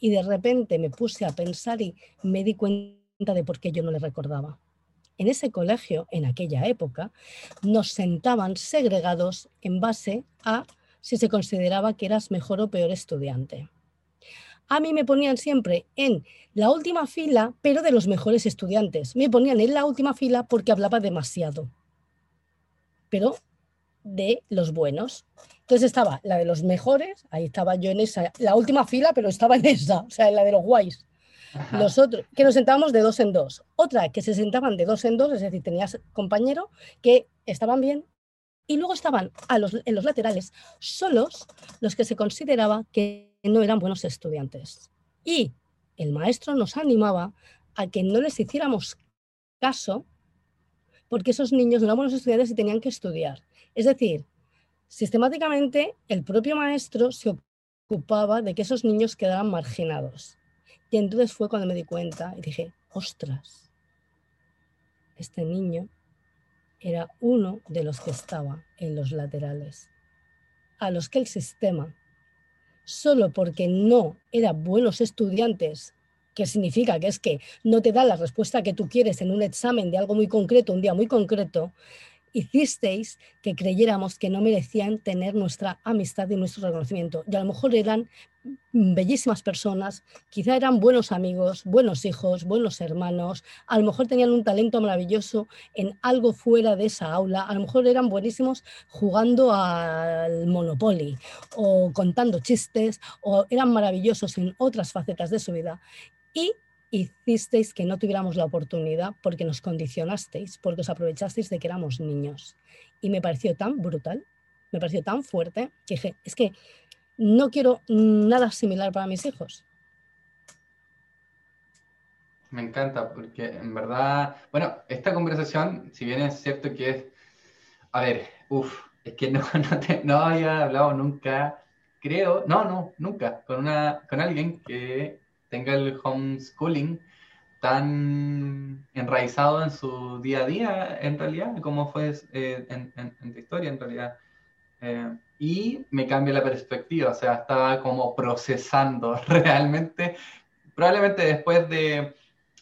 Y de repente me puse a pensar y me di cuenta de por qué yo no le recordaba. En ese colegio, en aquella época, nos sentaban segregados en base a si se consideraba que eras mejor o peor estudiante a mí me ponían siempre en la última fila, pero de los mejores estudiantes. Me ponían en la última fila porque hablaba demasiado, pero de los buenos. Entonces estaba la de los mejores, ahí estaba yo en esa, la última fila, pero estaba en esa, o sea, en la de los guays. Los otros, que nos sentábamos de dos en dos. Otra, que se sentaban de dos en dos, es decir, tenías compañero que estaban bien. Y luego estaban a los, en los laterales solos los que se consideraba que no eran buenos estudiantes. Y el maestro nos animaba a que no les hiciéramos caso porque esos niños no eran buenos estudiantes y tenían que estudiar. Es decir, sistemáticamente el propio maestro se ocupaba de que esos niños quedaran marginados. Y entonces fue cuando me di cuenta y dije, ostras, este niño era uno de los que estaba en los laterales, a los que el sistema solo porque no eran buenos estudiantes, que significa que es que no te da la respuesta que tú quieres en un examen de algo muy concreto, un día muy concreto, hicisteis que creyéramos que no merecían tener nuestra amistad y nuestro reconocimiento. Y a lo mejor eran bellísimas personas, quizá eran buenos amigos, buenos hijos, buenos hermanos, a lo mejor tenían un talento maravilloso en algo fuera de esa aula, a lo mejor eran buenísimos jugando al Monopoly o contando chistes o eran maravillosos en otras facetas de su vida. Y hicisteis que no tuviéramos la oportunidad porque nos condicionasteis, porque os aprovechasteis de que éramos niños. Y me pareció tan brutal, me pareció tan fuerte, que dije, es que no quiero nada similar para mis hijos. Me encanta, porque en verdad, bueno, esta conversación, si bien es cierto que es, a ver, uff, es que no, no, no había hablado nunca, creo, no, no, nunca, con, una, con alguien que tenga el homeschooling tan enraizado en su día a día, en realidad, como fue eh, en, tu historia, en realidad. Eh, y me cambia la perspectiva, o sea, estaba como procesando realmente, probablemente después de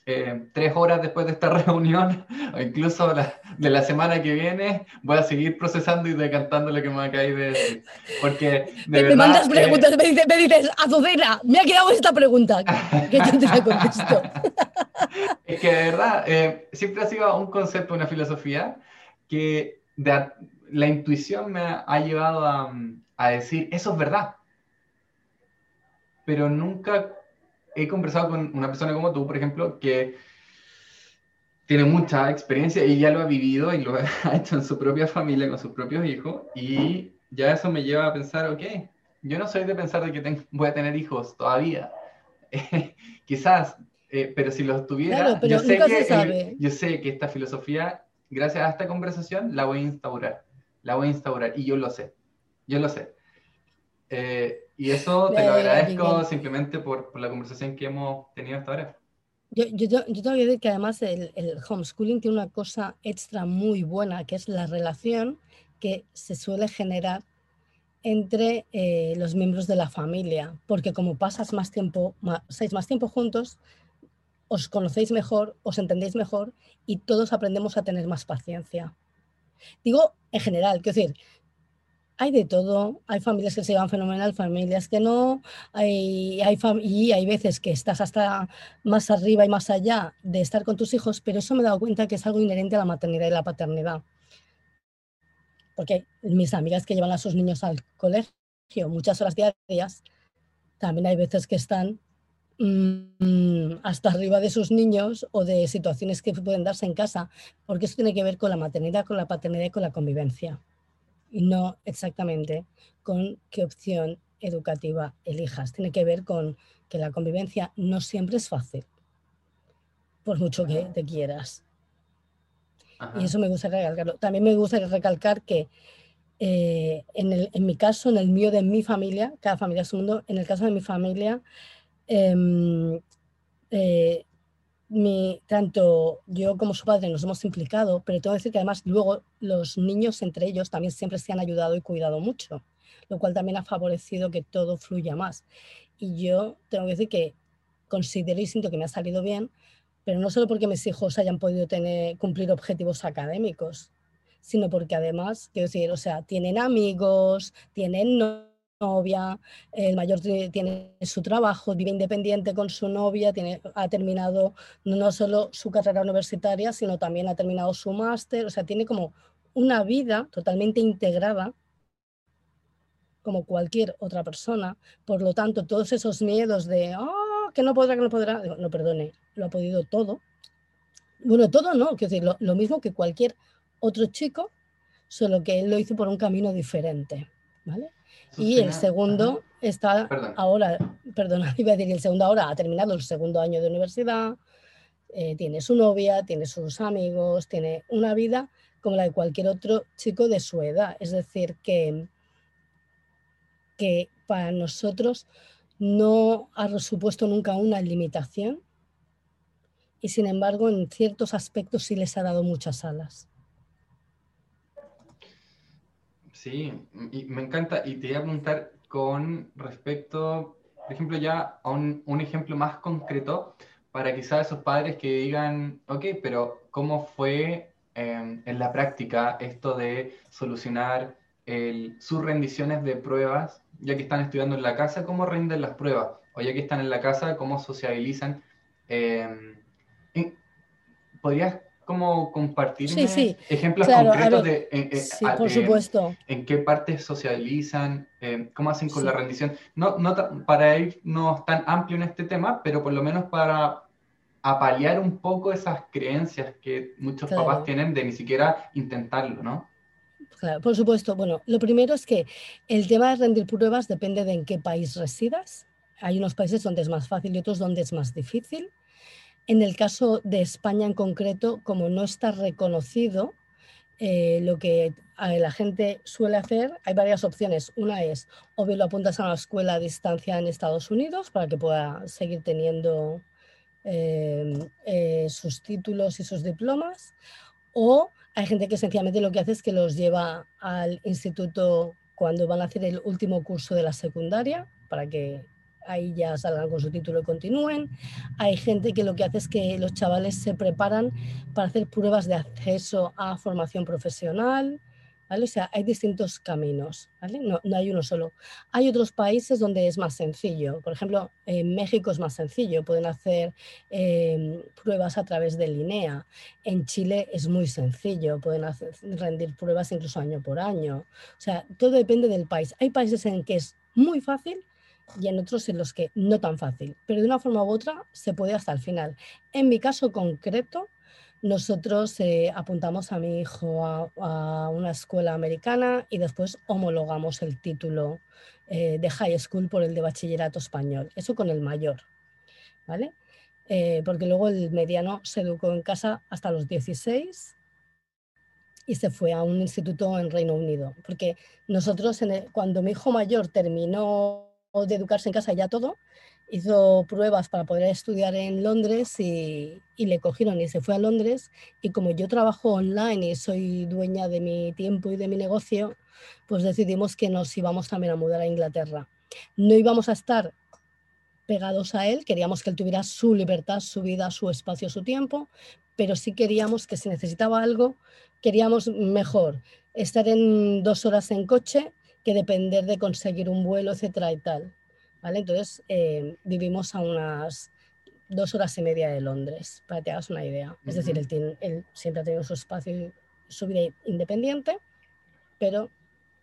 eh, tres horas después de esta reunión, o incluso de la semana que viene, voy a seguir procesando y decantando lo que me acabáis de decir. Porque de me, verdad, me mandas preguntas, me, dices, me dices, Azucena, me ha quedado esta pregunta, que yo te la contesto. es que de verdad, eh, siempre ha sido un concepto, una filosofía, que la intuición me ha, llevado a, a decir, eso es verdad. Pero nunca he conversado con una persona como tú, por ejemplo, que tiene mucha experiencia y ya lo ha vivido y lo ha hecho en su propia familia, con sus propios hijos, y ya eso me lleva a pensar, ok, yo no soy de pensar de que voy a tener hijos todavía. quizás, eh, pero si los tuviera, yo, sé que, yo sé que esta filosofía, gracias a esta conversación, la voy a instaurar. La voy a instaurar y yo lo sé. Yo lo sé. Eh, y eso te lo agradezco simplemente por, por, la conversación que hemos tenido hasta ahora. Yo, yo, yo te voy a decir que además el, el, homeschooling tiene una cosa extra muy buena, que es la relación que se suele generar entre eh, los miembros de la familia, porque como pasas más tiempo, más, más tiempo juntos, os conocéis mejor, os entendéis mejor y todos aprendemos a tener más paciencia. Digo en general, quiero decir, hay de todo. Hay familias que se llevan fenomenal, familias que no. Hay, y hay veces que estás hasta más arriba y más allá de estar con tus hijos, pero eso me he dado cuenta que es algo inherente a la maternidad y la paternidad. Porque mis amigas que llevan a sus niños al colegio muchas horas diarias, también hay veces que están mm, hasta arriba de sus niños o de situaciones que pueden darse en casa, porque eso tiene que ver con la maternidad, con la paternidad y con la convivencia y no exactamente con qué opción educativa elijas. Tiene que ver con que la convivencia no siempre es fácil, por mucho que te quieras. Y eso me gusta recalcarlo. También me gusta recalcar que eh, en, el, en, mi caso, en el mío de mi familia, cada familia es un mundo, en el caso de mi familia, em, eh, mi, tanto yo como su padre nos hemos implicado, pero tengo que decir que además luego los niños entre ellos también siempre se han ayudado y cuidado mucho, lo cual también ha favorecido que todo fluya más. Y yo tengo que decir que considero y siento que me ha salido bien, pero no solo porque mis hijos hayan podido tener, cumplir objetivos académicos, sino porque además, quiero decir, o sea, tienen amigos, tienen novia, el mayor tiene su trabajo, vive independiente con su novia, tiene, ha terminado no solo su carrera universitaria, sino también ha terminado su máster, o sea, tiene como una vida totalmente integrada como cualquier otra persona. Por lo tanto, todos esos miedos de, oh, que no podrá, que no podrá, no, perdone, lo ha podido todo. Bueno, todo no, quiero decir, lo, lo mismo que cualquier otro chico, solo que él lo hizo por un camino diferente, ¿vale? Y el segundo está ahora, perdona, iba a decir, el segundo ahora ha terminado el segundo año de universidad, eh, tiene su novia, tiene sus amigos, tiene una vida como la de cualquier otro chico de su edad. Es decir, que, que para nosotros no ha supuesto nunca una limitación y sin embargo en ciertos aspectos sí les ha dado muchas alas. Sí, y me encanta. Y te voy a preguntar con respecto, por ejemplo, ya a un, ejemplo más concreto para quizás esos padres que digan, ok, pero ¿cómo fue em, en la práctica esto de solucionar sus rendiciones de pruebas, ya que están estudiando en la casa, cómo rinden las pruebas? O ya que están en la casa, cómo sociabilizan. Em, ¿Podrías como compartir ejemplos concretos de, por supuesto. en qué partes socializan, eh, cómo hacen con la rendición. No, no para ir no tan amplio en este tema, pero por lo menos para a paliar un poco esas creencias que muchos papás tienen de ni siquiera intentarlo, ¿no? Claro, por supuesto. Bueno, lo primero es que el tema de rendir pruebas depende de en qué país residas. Hay unos países donde es más fácil y otros donde es más difícil. En el caso de España en concreto, como no está reconocido, eh, lo que la gente suele hacer, hay varias opciones. Una es, o bien lo apuntas a una escuela a distancia en Estados Unidos para que pueda seguir teniendo eh, eh, sus títulos y sus diplomas, o hay gente que sencillamente lo que hace es que los lleva al instituto cuando van a hacer el último curso de la secundaria para que ahí ya salgan con su título y continúen. Hay gente que lo que hace es que los chavales se preparan para hacer pruebas de acceso a formación profesional, o sea, hay distintos caminos, no, hay uno solo. Hay otros países donde es más sencillo. Por ejemplo, en México es más sencillo, pueden hacer em, pruebas a través de LINEA. En Chile es muy sencillo, pueden hacer, rendir pruebas incluso año por año. O sea, todo depende del país. Hay países en que es muy fácil y en otros en los que no tan fácil, pero de una forma u otra se puede hasta el final. En mi caso concreto, nosotros eh, apuntamos a mi hijo a, una escuela americana y después homologamos el título eh, de high school por el de bachillerato español. Eso con el mayor, ¿vale? Eh, porque luego el mediano se educó en casa hasta los 16 y se fue a un instituto en Reino Unido. Porque nosotros, cuando mi hijo mayor terminó de educarse en casa ya todo, hizo pruebas para poder estudiar en Londres y, le cogieron y se fue a Londres. Y como yo trabajo online y soy dueña de mi tiempo y de mi negocio, pues decidimos que nos íbamos también a mudar a Inglaterra. No íbamos a estar pegados a él, queríamos que él tuviera su libertad, su vida, su espacio, su tiempo, pero sí queríamos que si necesitaba algo, queríamos mejor estar en dos horas en coche que depender de conseguir un vuelo, etcétera y tal. Entonces, eh, vivimos a unas dos horas y media de Londres, para que te hagas una idea. Es decir, él, siempre ha tenido su espacio y su vida independiente, pero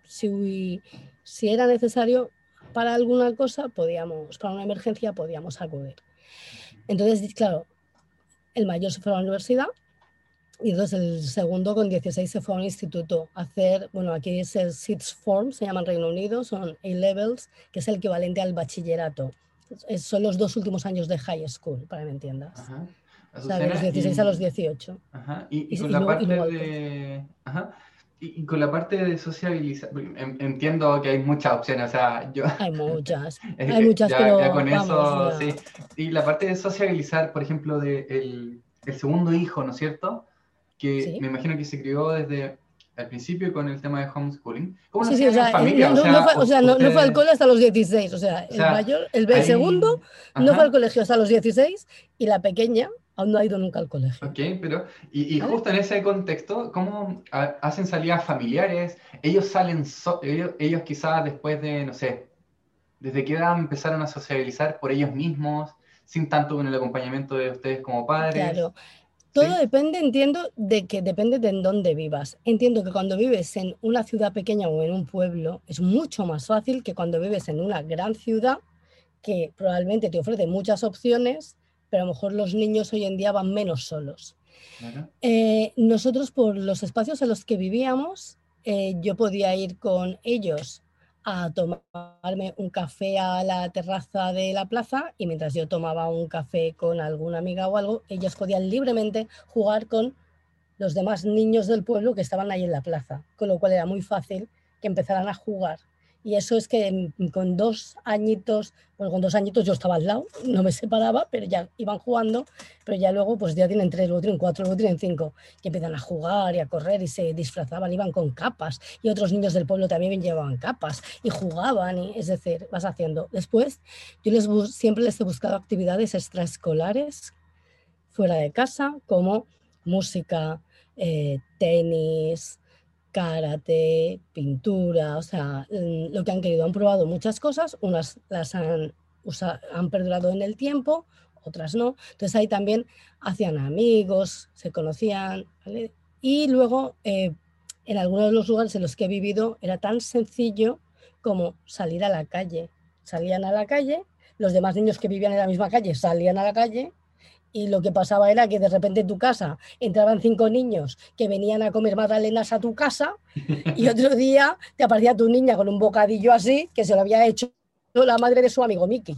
si, si era necesario para alguna cosa, podíamos, para una emergencia, podíamos acudir. Entonces, claro, el mayor se fue a la universidad y entonces el segundo con 16 se fue a un instituto a hacer, bueno, aquí es el Sixth Form, se llama en Reino Unido, son A-Levels, que es el equivalente al bachillerato. son los dos últimos años de high school, para que me entiendas. Ajá. O sea, de los 16 a los 18. Ajá. Y, con la parte de... Ajá. Y, con la parte de sociabilizar, entiendo que hay muchas opciones, o sea, yo... Hay muchas, hay muchas, pero ya con eso, sí. Y la parte de sociabilizar, por ejemplo, de el, el segundo hijo, ¿no es cierto? Que me imagino que se crió desde el principio con el tema de homeschooling. ¿Cómo sí, sí, o sea, familia? No, o sea, no, fue, al cole hasta los 16, o sea, el mayor, el, segundo no fue al colegio hasta los 16 y la pequeña aún no ha ido nunca al colegio. Ok, pero, y, justo en ese contexto, ¿cómo hacen salidas familiares? Ellos salen, ellos, ellos quizás después de, no sé, desde qué edad empezaron a sociabilizar por ellos mismos, sin tanto con el acompañamiento de ustedes como padres. Claro, todo depende, entiendo, de que depende de en dónde vivas. Entiendo que cuando vives en una ciudad pequeña o en un pueblo es mucho más fácil que cuando vives en una gran ciudad que probablemente te ofrece muchas opciones, pero a lo mejor los niños hoy en día van menos solos. Eh, nosotros por los espacios en los que vivíamos, eh, yo podía ir con ellos a tomarme un café a la terraza de la plaza y mientras yo tomaba un café con alguna amiga o algo, ellos podían libremente jugar con los demás niños del pueblo que estaban ahí en la plaza, con lo cual era muy fácil que empezaran a jugar y eso es que con dos añitos, bueno, con dos añitos yo estaba al lado, no me separaba, pero ya iban jugando, pero ya luego pues ya tienen tres, luego tienen cuatro, luego tienen cinco, y empiezan a jugar y a correr y se disfrazaban, iban con capas, y otros niños del pueblo también llevaban capas y jugaban, y, es decir, vas haciendo. Después, yo les siempre les he buscado actividades extraescolares fuera de casa, como música, eh, tenis, karate, pintura, o sea, lo que han querido. Han probado muchas cosas, unas las han, han perdurado en el tiempo, otras no. Entonces ahí también hacían amigos, se conocían, Y luego, eh, en algunos de los lugares en los que he vivido, era tan sencillo como salir a la calle. Salían a la calle, los demás niños que vivían en la misma calle salían a la calle Y lo que pasaba era que de repente en tu casa entraban cinco niños que venían a comer magdalenas a tu casa y otro día te aparecía tu niña con un bocadillo así que se lo había hecho la madre de su amigo Mickey.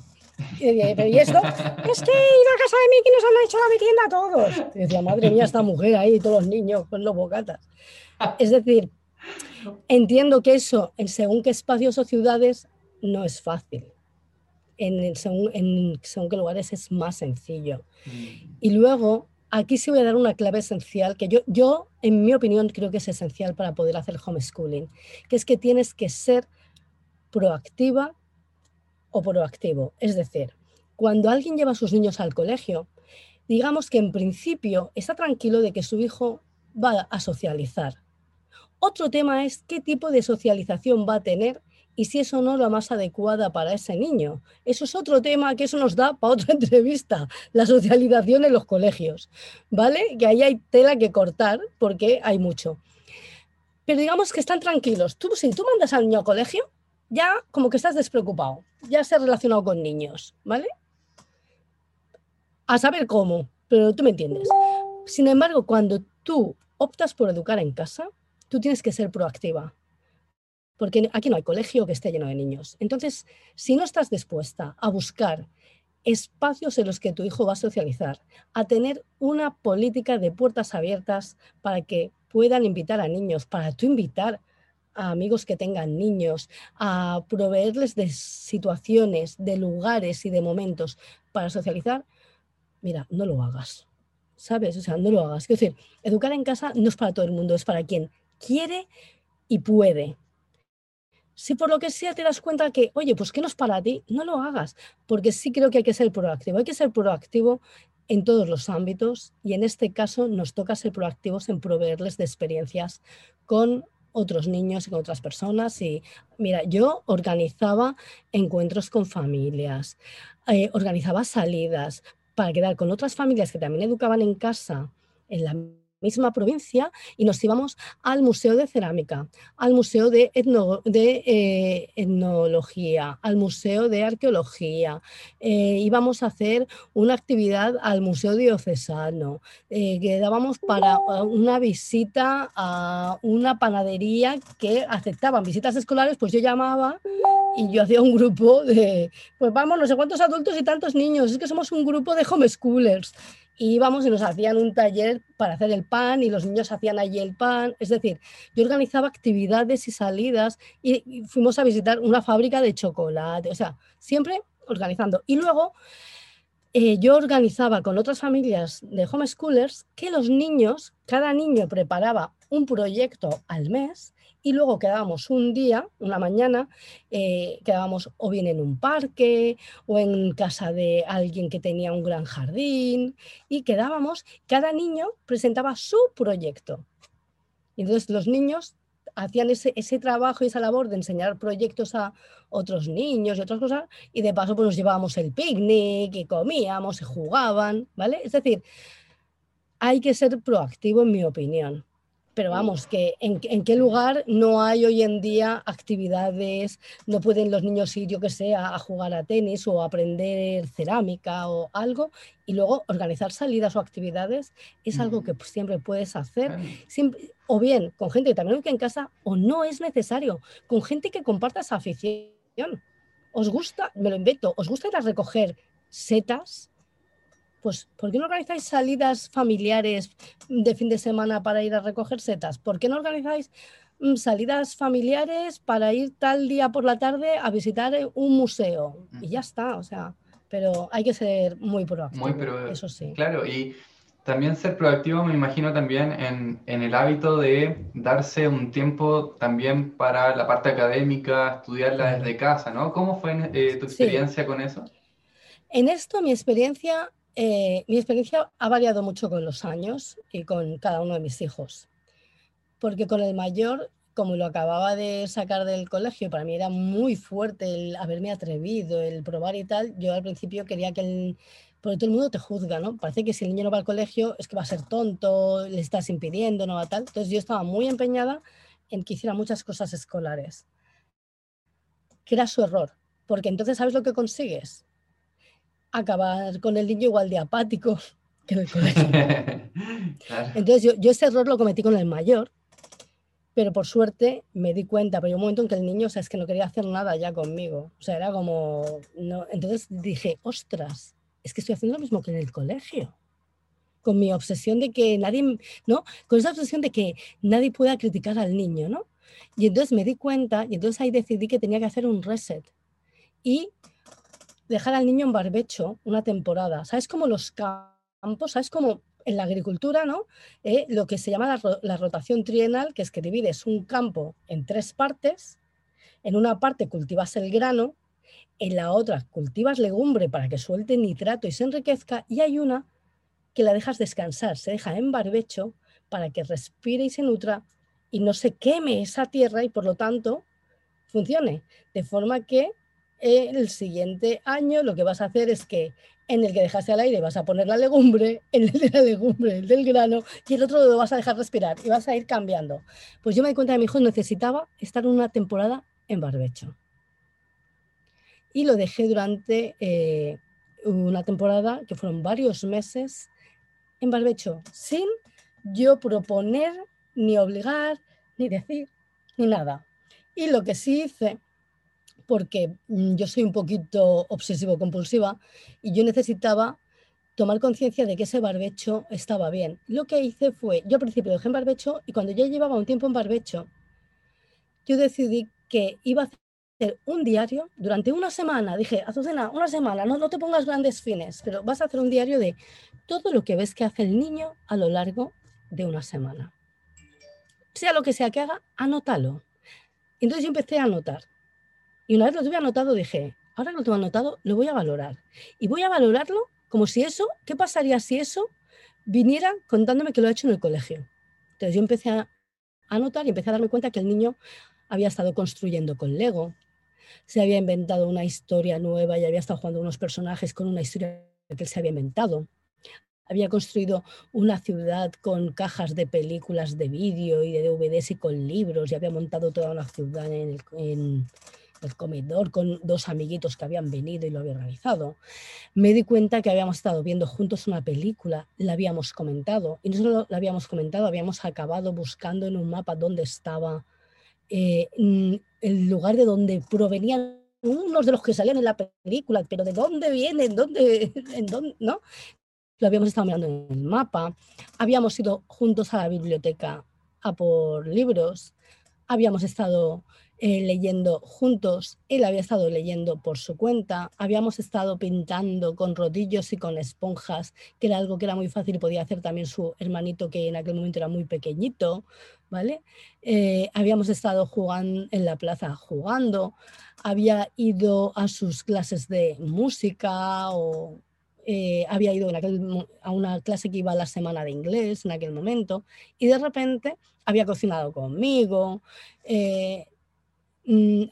Y, decía, ¿y esto? Es que ir a casa de Mickey nos han hecho la merienda a todos. Y decía, madre mía, esta mujer ahí, todos los niños con los bocatas. Es decir, entiendo que eso, en según qué espacios o ciudades, no es fácil en, según, en según qué lugares es más sencillo. Mm. Y luego, aquí sí voy a dar una clave esencial que yo, yo, en mi opinión, creo que es esencial para poder hacer homeschooling, que es que tienes que ser proactiva o proactivo. Es decir, cuando alguien lleva a sus niños al colegio, digamos que en principio está tranquilo de que su hijo va a socializar. Otro tema es qué tipo de socialización va a tener y si eso no es la más adecuada para ese niño. Eso es otro tema que eso nos da para otra entrevista, la socialización en los colegios, ¿vale? Que ahí hay tela que cortar porque hay mucho. Pero digamos que están tranquilos. Tú, si tú mandas al niño al colegio, ya como que estás despreocupado, ya se ha relacionado con niños, ¿vale? A saber cómo, pero tú me entiendes. Sin embargo, cuando tú optas por educar en casa, tú tienes que ser proactiva porque aquí no hay colegio que esté lleno de niños. Entonces, si no estás dispuesta a buscar espacios en los que tu hijo va a socializar, a tener una política de puertas abiertas para que puedan invitar a niños, para tú invitar a amigos que tengan niños, a proveerles de situaciones, de lugares y de momentos para socializar, mira, no lo hagas. ¿Sabes? O sea, no lo hagas. Es decir, educar en casa no es para todo el mundo, es para quien quiere y puede si por lo que sea te das cuenta que, oye, pues que no es para ti, no lo hagas, porque sí creo que hay que ser proactivo. Hay que ser proactivo en todos los ámbitos y en este caso nos toca ser proactivos en proveerles de experiencias con otros niños y con otras personas. Y mira, yo organizaba encuentros con familias, eh, organizaba salidas para quedar con otras familias que también educaban en casa en la misma provincia y nos íbamos al Museo de Cerámica, al Museo de, de eh, Etnología, al Museo de Arqueología. Eh, íbamos a hacer una actividad al Museo Diocesano. Eh, quedábamos para una visita a una panadería que aceptaban visitas escolares, pues yo llamaba y yo hacía un grupo de, pues vamos, no sé cuántos adultos y tantos niños, es que somos un grupo de homeschoolers íbamos y nos hacían un taller para hacer el pan y los niños hacían allí el pan. Es decir, yo organizaba actividades y salidas y, fuimos a visitar una fábrica de chocolate, o sea, siempre organizando. Y luego eh, yo organizaba con otras familias de homeschoolers que los niños, cada niño preparaba un proyecto al mes y luego quedábamos un día, una mañana, eh, quedábamos o bien en un parque o en casa de alguien que tenía un gran jardín y quedábamos, cada niño presentaba su proyecto. Y entonces los niños hacían ese, ese, trabajo y esa labor de enseñar proyectos a otros niños y otras cosas, y de paso pues nos llevábamos el picnic y comíamos y jugaban, ¿vale? Es decir, hay que ser proactivo en mi opinión. Pero vamos, que en, qué lugar no hay hoy en día actividades, no pueden los niños ir, yo que sé, a, jugar a tenis o aprender cerámica o algo, y luego organizar salidas o actividades es algo que siempre puedes hacer, o bien con gente que también vive en casa, o no es necesario, con gente que comparta esa afición. ¿Os gusta? Me lo invento, ¿os gusta ir a recoger setas? Pues ¿por qué no organizáis salidas familiares de fin de semana para ir a recoger setas? ¿Por qué no organizáis mm, salidas familiares para ir tal día por la tarde a visitar eh, un museo? Y ya está, o sea, pero hay que ser muy proactivo. Muy, pero, eso sí. Claro, y también ser proactivo me imagino también en, el hábito de darse un tiempo también para la parte académica, estudiarla desde casa, ¿no? ¿Cómo fue eh, tu experiencia con eso? En esto mi experiencia eh, mi experiencia ha variado mucho con los años y con cada uno de mis hijos, porque con el mayor, como lo acababa de sacar del colegio, para mí era muy fuerte el haberme atrevido, el probar y tal. Yo al principio quería que el, porque todo el mundo te juzga, ¿no? Parece que si el niño no va al colegio es que va a ser tonto, le estás impidiendo, no va tal. Entonces yo estaba muy empeñada en que hiciera muchas cosas escolares, que era su error, porque entonces ¿sabes lo que consigues? Acabar con el niño igual de apático que en el colegio. Entonces yo, yo ese error lo cometí con el mayor, pero por suerte me di cuenta, pero hay un momento en que el niño, o sea, es que no quería hacer nada ya conmigo. O sea, era como, no. entonces dije, ostras, es que estoy haciendo lo mismo que en el colegio. Con mi obsesión de que nadie, ¿no? Con esa obsesión de que nadie pueda criticar al niño, ¿no? Y entonces me di cuenta y entonces ahí decidí que tenía que hacer un reset y dejar al niño en barbecho una temporada. ¿Sabes cómo los campos? ¿Sabes cómo en la agricultura, ¿no? Eh, lo que se llama la, rotación trienal, que es que divides un campo en tres partes. En una parte cultivas el grano, en la otra cultivas legumbre para que suelte nitrato y se enriquezca, y hay una que la dejas descansar, se deja en barbecho para que respire y se nutra y no se queme esa tierra y por lo tanto funcione. De forma que el siguiente año lo que vas a hacer es que en el que dejaste al aire vas a poner la legumbre, en el de la legumbre, el del grano, y el otro lo vas a dejar respirar y vas a ir cambiando. Pues yo me di cuenta que mi hijo necesitaba estar una temporada en barbecho. Y lo dejé durante eh, una temporada que fueron varios meses en barbecho, sin yo proponer ni obligar, ni decir, ni nada. Y lo que sí hice, porque mm, yo soy un poquito obsesivo-compulsiva y yo necesitaba tomar conciencia de que ese barbecho estaba bien. Lo que hice fue, yo al principio dejé en barbecho y cuando ya llevaba un tiempo en barbecho, yo decidí que iba a hacer un diario durante una semana. Dije, Azucena, una semana, no, no te pongas grandes fines, pero vas a hacer un diario de todo lo que ves que hace el niño a lo largo de una semana sea lo que sea que haga, anótalo. Entonces yo empecé a anotar. Y una vez lo tuve anotado, dije, ahora lo tengo anotado, lo voy a valorar. Y voy a valorarlo como si eso, ¿qué pasaría si eso viniera contándome que lo ha hecho en el colegio? Entonces yo empecé a anotar y empecé a darme cuenta que el niño había estado construyendo con Lego, se había inventado una historia nueva y había estado jugando unos personajes con una historia que él se había inventado había construido una ciudad con cajas de películas de vídeo y de DVDs y con libros y había montado toda una ciudad en el, comedor con dos amiguitos que habían venido y lo había realizado. Me di cuenta que habíamos estado viendo juntos una película, la habíamos comentado y no solo la habíamos comentado, habíamos acabado buscando en un mapa dónde estaba eh, el lugar de donde provenían unos de los que salían en la película, pero de dónde vienen, dónde, en dónde, ¿no? lo habíamos estado mirando en el mapa, habíamos ido juntos a la biblioteca a por libros, habíamos estado eh, leyendo juntos, él había estado leyendo por su cuenta, habíamos estado pintando con rodillos y con esponjas, que era algo que era muy fácil podía hacer también su hermanito que en aquel momento era muy pequeñito, ¿vale? Eh, habíamos estado jugando en la plaza jugando, había ido a sus clases de música o eh, había ido a una clase que iba a la semana de inglés en aquel momento y de repente había cocinado conmigo, eh, mm,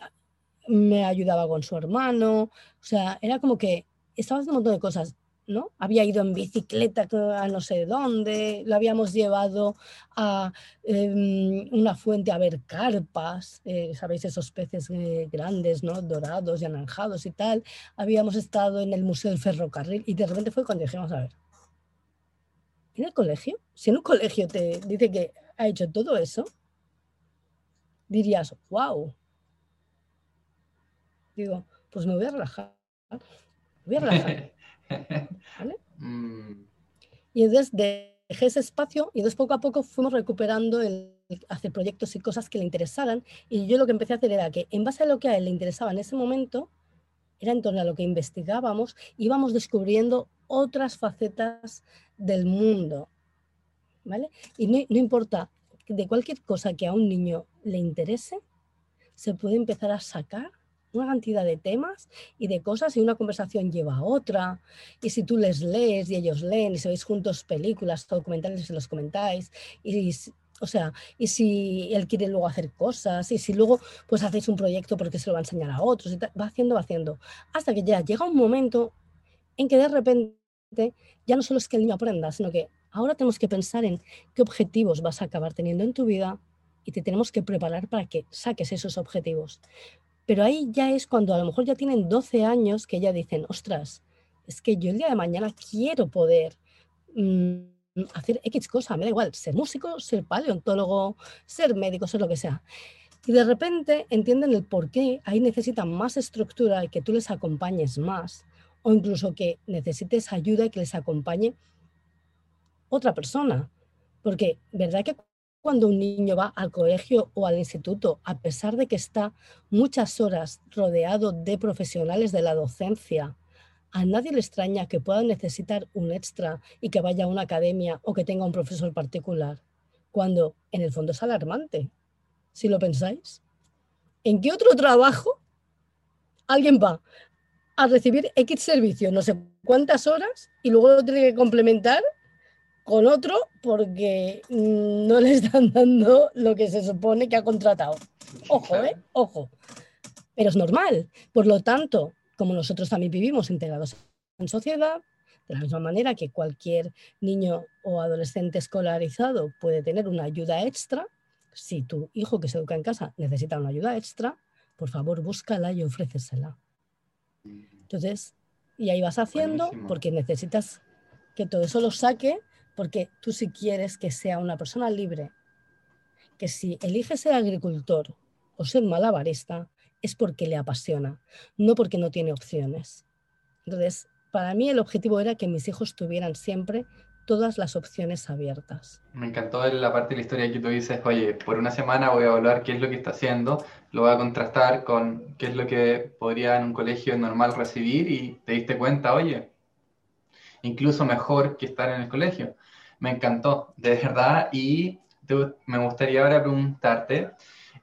me ayudaba con su hermano, o sea, era como que estaba haciendo un montón de cosas ¿no? Había ido en bicicleta a no sé dónde, lo habíamos llevado a em, una fuente a ver carpas, eh, ¿sabéis? Esos peces eh, grandes, ¿no? Dorados y anaranjados y tal. Habíamos estado en el Museo del Ferrocarril y de repente fue cuando dijimos, a ver, ¿en el colegio? Si en un colegio te dice que ha hecho todo eso, dirías, wow. Digo, pues me voy a relajar. Me voy a relajar. Mm. Y entonces dejé ese espacio y entonces poco a poco fuimos recuperando el, hacer proyectos y cosas que le interesaran. Y yo lo que empecé a hacer era que en base a lo que a él le interesaba en ese momento, era en torno a lo que investigábamos, íbamos descubriendo otras facetas del mundo. ¿Vale? Y no, no importa, de cualquier cosa que a un niño le interese, se puede empezar a sacar una cantidad de temas y de cosas y una conversación lleva a otra. Y si tú les lees y ellos leen y se veis juntos películas, documentales se los comentáis, y, o sea, y si él quiere luego hacer cosas, y si luego pues hacéis un proyecto porque se lo va a enseñar a otros, y va haciendo, va haciendo, hasta que ya llega un momento en que de repente ya no solo es que el niño aprenda, sino que ahora tenemos que pensar en qué objetivos vas a acabar teniendo en tu vida y te tenemos que preparar para que saques esos objetivos. Pero ahí ya es cuando a lo mejor ya tienen 12 años que ya dicen, ostras, es que yo el día de mañana quiero poder mm, hacer X cosa, me da igual, ser músico, ser paleontólogo, ser médico, ser lo que sea. Y de repente entienden el por qué ahí necesitan más estructura y que tú les acompañes más, o incluso que necesites ayuda y que les acompañe otra persona. Porque, ¿verdad que cuando un niño va al colegio o al instituto, a pesar de que está muchas horas rodeado de profesionales de la docencia, a nadie le extraña que pueda necesitar un extra y que vaya a una academia o que tenga un profesor particular, cuando en el fondo es alarmante, si lo pensáis. ¿En qué otro trabajo alguien va a recibir X servicio, no sé cuántas horas, y luego lo tiene que complementar con otro porque no le están dando lo que se supone que ha contratado? Ojo, ¿eh? Ojo. Pero es normal. Por lo tanto, como nosotros también vivimos integrados en sociedad, de la misma manera que cualquier niño o adolescente escolarizado puede tener una ayuda extra, si tu hijo que se educa en casa necesita una ayuda extra, por favor búscala y ofrécesela. Entonces, y ahí vas haciendo porque necesitas que todo eso lo saque, porque tú si quieres que sea una persona libre, que si elige ser agricultor o ser malabarista, es porque le apasiona, no porque no tiene opciones. Entonces, para mí el objetivo era que mis hijos tuvieran siempre todas las opciones abiertas. Me encantó la parte de la historia que tú dices, oye, por una semana voy a evaluar qué es lo que está haciendo, lo voy a contrastar con qué es lo que podría en un colegio normal recibir y te diste cuenta, oye, incluso mejor que estar en el colegio. Me encantó, de verdad, y me gustaría ahora preguntarte,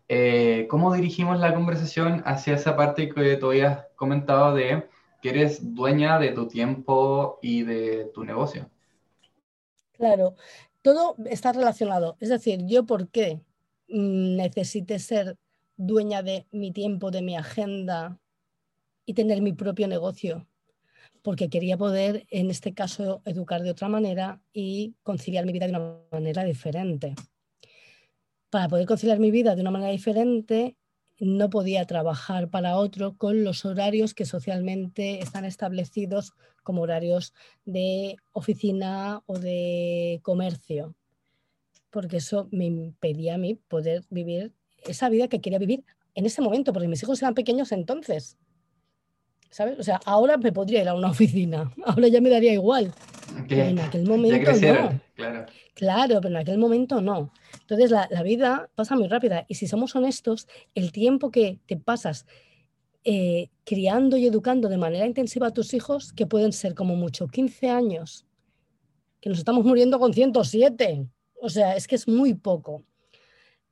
eh, ¿cómo dirigimos la conversación hacia esa parte que tú habías comentado de que eres dueña de tu tiempo y de tu negocio? Claro, todo está relacionado. Es decir, yo por qué necesité ser dueña de mi tiempo, de mi agenda y tener mi propio negocio, porque quería poder, en este caso, educar de otra manera y conciliar mi vida de una manera diferente para poder conciliar mi vida de una manera diferente, no podía trabajar para otro con los horarios que socialmente están establecidos como horarios de oficina o de comercio, porque eso me impedía a mí poder vivir esa vida que quería vivir en ese momento, porque mis hijos eran pequeños entonces. ¿Sabes? O sea, ahora me podría ir a una oficina, ahora ya me daría igual. Pero en aquel momento no. Claro. claro, pero en aquel momento no. Entonces la, vida pasa muy rápida y si somos honestos, el tiempo que te pasas eh, criando y educando de manera intensiva a tus hijos, que pueden ser como mucho 15 años, que nos estamos muriendo con 107, o sea, es que es muy poco.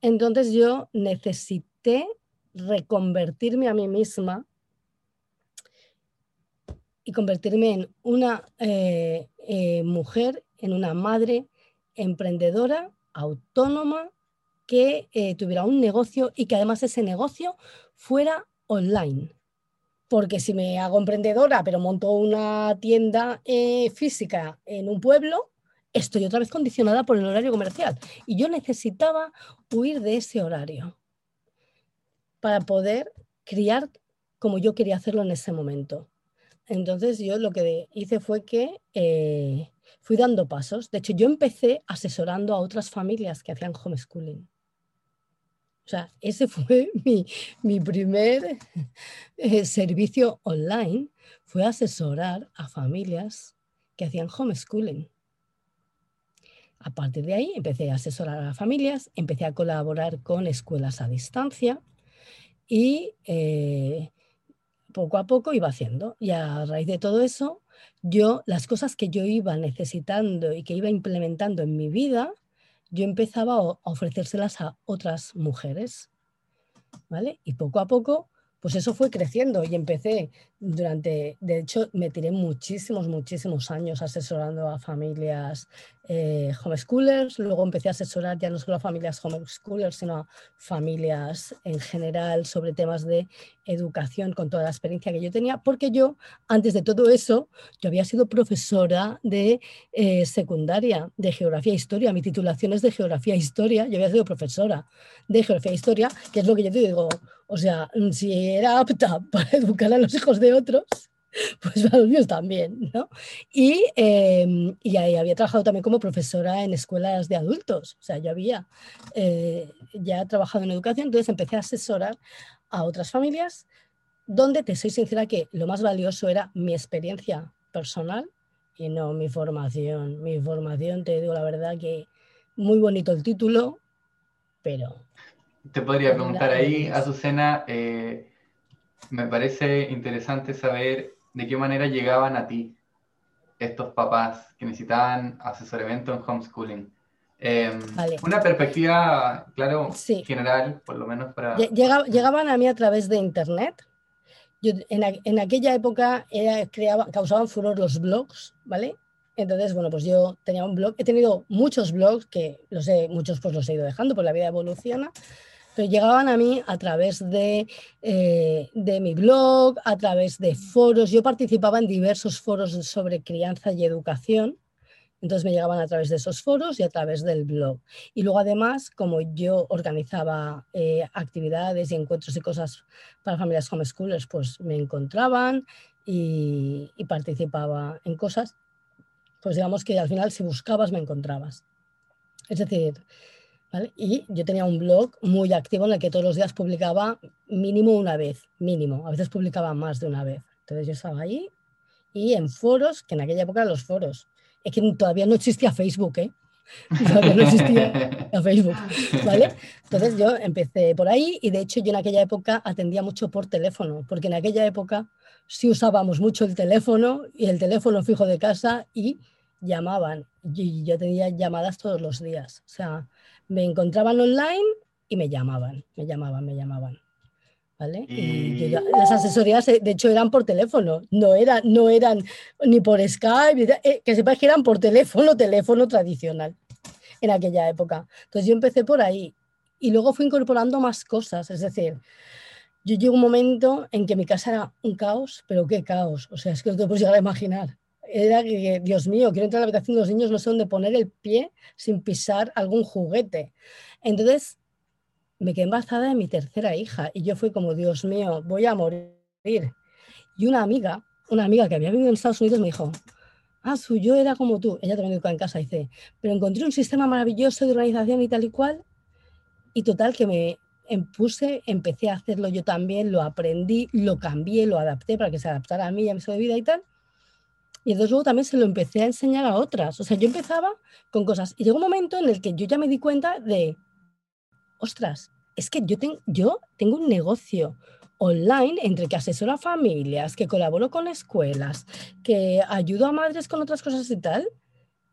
Entonces yo necesité reconvertirme a mí misma y convertirme en una eh, eh, mujer, en una madre emprendedora autónoma que eh, tuviera un negocio y que además ese negocio fuera online. Porque si me hago emprendedora, pero monto una tienda física en un pueblo, estoy otra vez condicionada por el horario comercial. Y yo necesitaba huir de ese horario para poder criar como yo quería hacerlo en ese momento. Entonces yo lo que hice fue que eh, fui dando pasos. De hecho, yo empecé asesorando a otras familias que hacían homeschooling. O sea, ese fue mi, primer eh, servicio online, fue asesorar a familias que hacían homeschooling. A partir de ahí empecé a asesorar a familias, empecé a colaborar con escuelas a distancia y eh, poco a poco iba haciendo. Y a raíz de todo eso, yo las cosas que yo iba necesitando y que iba implementando en mi vida, yo empezaba a ofrecérselas a otras mujeres. ¿Vale? Y poco a poco pues eso fue creciendo y empecé durante, de hecho, me tiré muchísimos, muchísimos años asesorando a familias eh, homeschoolers, luego empecé a asesorar ya no solo a familias homeschoolers, sino a familias en general sobre temas de educación con toda la experiencia que yo tenía, porque yo, antes de todo eso, yo había sido profesora de eh, secundaria de geografía e historia, mi titulación es de geografía e historia, yo había sido profesora de geografía e historia, que es lo que yo te digo, o sea, si era apta para educar a los hijos de otros, pues para los míos también, ¿no? Y, em, y ahí había trabajado también como profesora en escuelas de adultos, o sea, yo había eh, ya trabajado en educación, entonces empecé a asesorar a otras familias, donde te soy sincera que lo más valioso era mi experiencia personal y no mi formación. Mi formación, te digo la verdad que muy bonito el título, pero... Te podría preguntar ahí, Azucena, eh, me parece interesante saber de qué manera llegaban a ti estos papás que necesitaban asesoramiento en homeschooling. Em, una perspectiva, claro, general, por lo menos para... llegaban a mí a través de Internet. Yo, en, aquella época creaba, causaban furor los blogs, ¿vale? Entonces, bueno, pues yo tenía un blog, he tenido muchos blogs que los he, muchos pues los he ido dejando, pues la vida evoluciona, pero llegaban a mí a través de, eh, de mi blog, a través de foros. Yo participaba en diversos foros sobre crianza y educación. Entonces me llegaban a través de esos foros y a través del blog. Y luego además, como yo organizaba eh, actividades y encuentros y cosas para familias homeschoolers, pues me encontraban y, y, participaba en cosas. Pues digamos que al final si buscabas me encontrabas. Es decir, y yo tenía un blog muy activo en el que todos los días publicaba mínimo una vez, mínimo. A veces publicaba más de una vez. Entonces yo estaba ahí y en foros, que en aquella época los foros. Es que todavía no existía Facebook, ¿eh? Todavía no existía Facebook, ¿vale? Entonces yo empecé por ahí y de hecho yo en aquella época atendía mucho por teléfono, porque en aquella época sí usábamos mucho el teléfono y el teléfono fijo de casa y llamaban. Y yo tenía llamadas todos los días. O sea, me encontraban online y me llamaban, me llamaban, me llamaban. ¿Vale? Y las asesorías, de hecho, eran por teléfono, no, era, no eran ni por Skype, eh, que sepáis que eran por teléfono, teléfono tradicional en aquella época. Entonces yo empecé por ahí y luego fui incorporando más cosas, es decir, yo llego un momento en que mi casa era un caos, pero qué caos, o sea, es que no te puedes llegar a imaginar era que, Dios mío, quiero entrar a la habitación los niños, no sé dónde poner el pie sin pisar algún juguete. Entonces, me quedé embarazada de mi tercera hija y yo fui como, Dios mío, voy a morir. Y una amiga, una amiga que había vivido en Estados Unidos me dijo, ah, su yo era como tú, ella también educaba en casa, dice, pero encontré un sistema maravilloso de organización y tal y cual, y total que me puse, empecé a hacerlo yo también, lo aprendí, lo cambié, lo adapté para que se adaptara a mí, a mi de vida y tal, y entonces luego también se lo empecé a enseñar a otras. O sea, yo empezaba con cosas. Y llegó un momento en el que yo ya me di cuenta de, ostras, es que yo, yo tengo un negocio online entre que asesoro a familias, que colaboro con escuelas, que ayudo a madres con otras cosas y tal,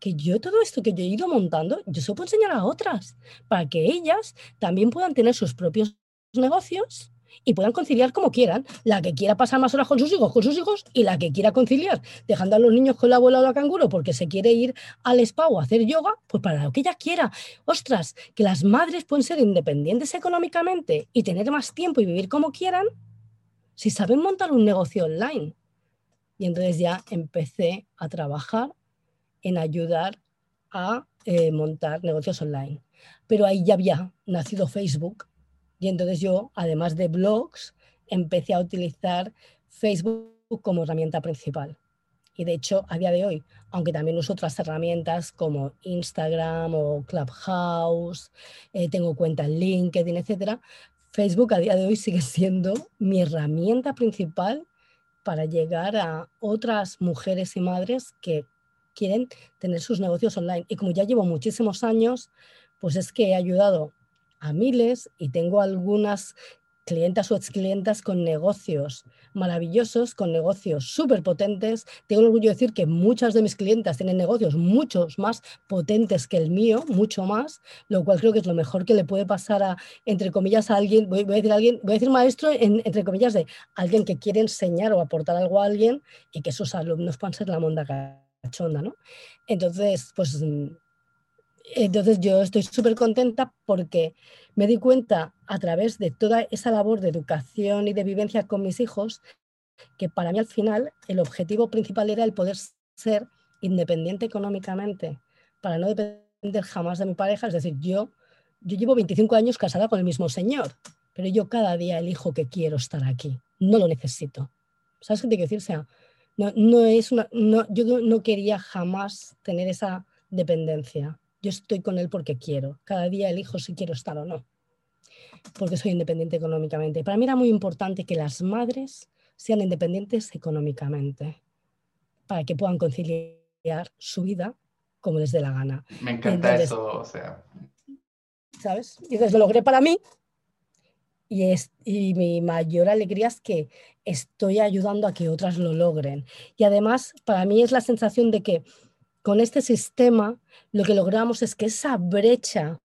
que yo todo esto que yo he ido montando, yo se lo puedo enseñar a otras, para que ellas también puedan tener sus propios negocios y puedan conciliar como quieran. La que quiera pasar más horas con sus hijos, con sus hijos, y la que quiera conciliar, dejando a los niños con la abuela o la canguro porque se quiere ir al spa o hacer yoga, pues para lo que ella quiera. Ostras, que las madres pueden ser independientes económicamente y tener más tiempo y vivir como quieran si saben montar un negocio online. Y entonces ya empecé a trabajar en ayudar a eh, montar negocios online. Pero ahí ya había nacido Facebook y entonces yo, además de blogs, empecé a utilizar Facebook como herramienta principal. Y de hecho, a día de hoy, aunque también uso otras herramientas como Instagram o Clubhouse, eh, tengo cuenta en LinkedIn, etc., Facebook a día de hoy sigue siendo mi herramienta principal para llegar a otras mujeres y madres que quieren tener sus negocios online. Y como ya llevo muchísimos años, pues es que he ayudado a miles y tengo algunas clientas o exclientas con negocios maravillosos, con negocios súper potentes. Tengo el orgullo de decir que muchas de mis clientas tienen negocios muchos más potentes que el mío, mucho más, lo cual creo que es lo mejor que le puede pasar a, entre comillas, a alguien, voy, a decir alguien, voy a decir maestro, entre comillas, de alguien que quiere enseñar o aportar algo a alguien y que sus alumnos puedan ser la monda cachonda, ¿no? Entonces, pues entonces yo estoy súper contenta porque me di cuenta a través de toda esa labor de educación y de vivencia con mis hijos que para mí al final el objetivo principal era el poder ser independiente económicamente, para no depender jamás de mi pareja. Es decir, yo, yo llevo 25 años casada con el mismo señor, pero yo cada día elijo que quiero estar aquí, no lo necesito. ¿Sabes qué te quiero decir? O sea, No, no es una, no, yo no quería jamás tener esa dependencia. Yo estoy con él porque quiero. Cada día elijo si quiero estar o no. Porque soy independiente económicamente. Para mí era muy importante que las madres sean independientes económicamente para que puedan conciliar su vida como les dé la gana. Me encanta eso, o sea. ¿Sabes? Y entonces lo logré para mí y, es, y mi mayor alegría es que estoy ayudando a que otras lo logren. Y además, para mí es la sensación de que con este sistema lo que logramos es que esa brecha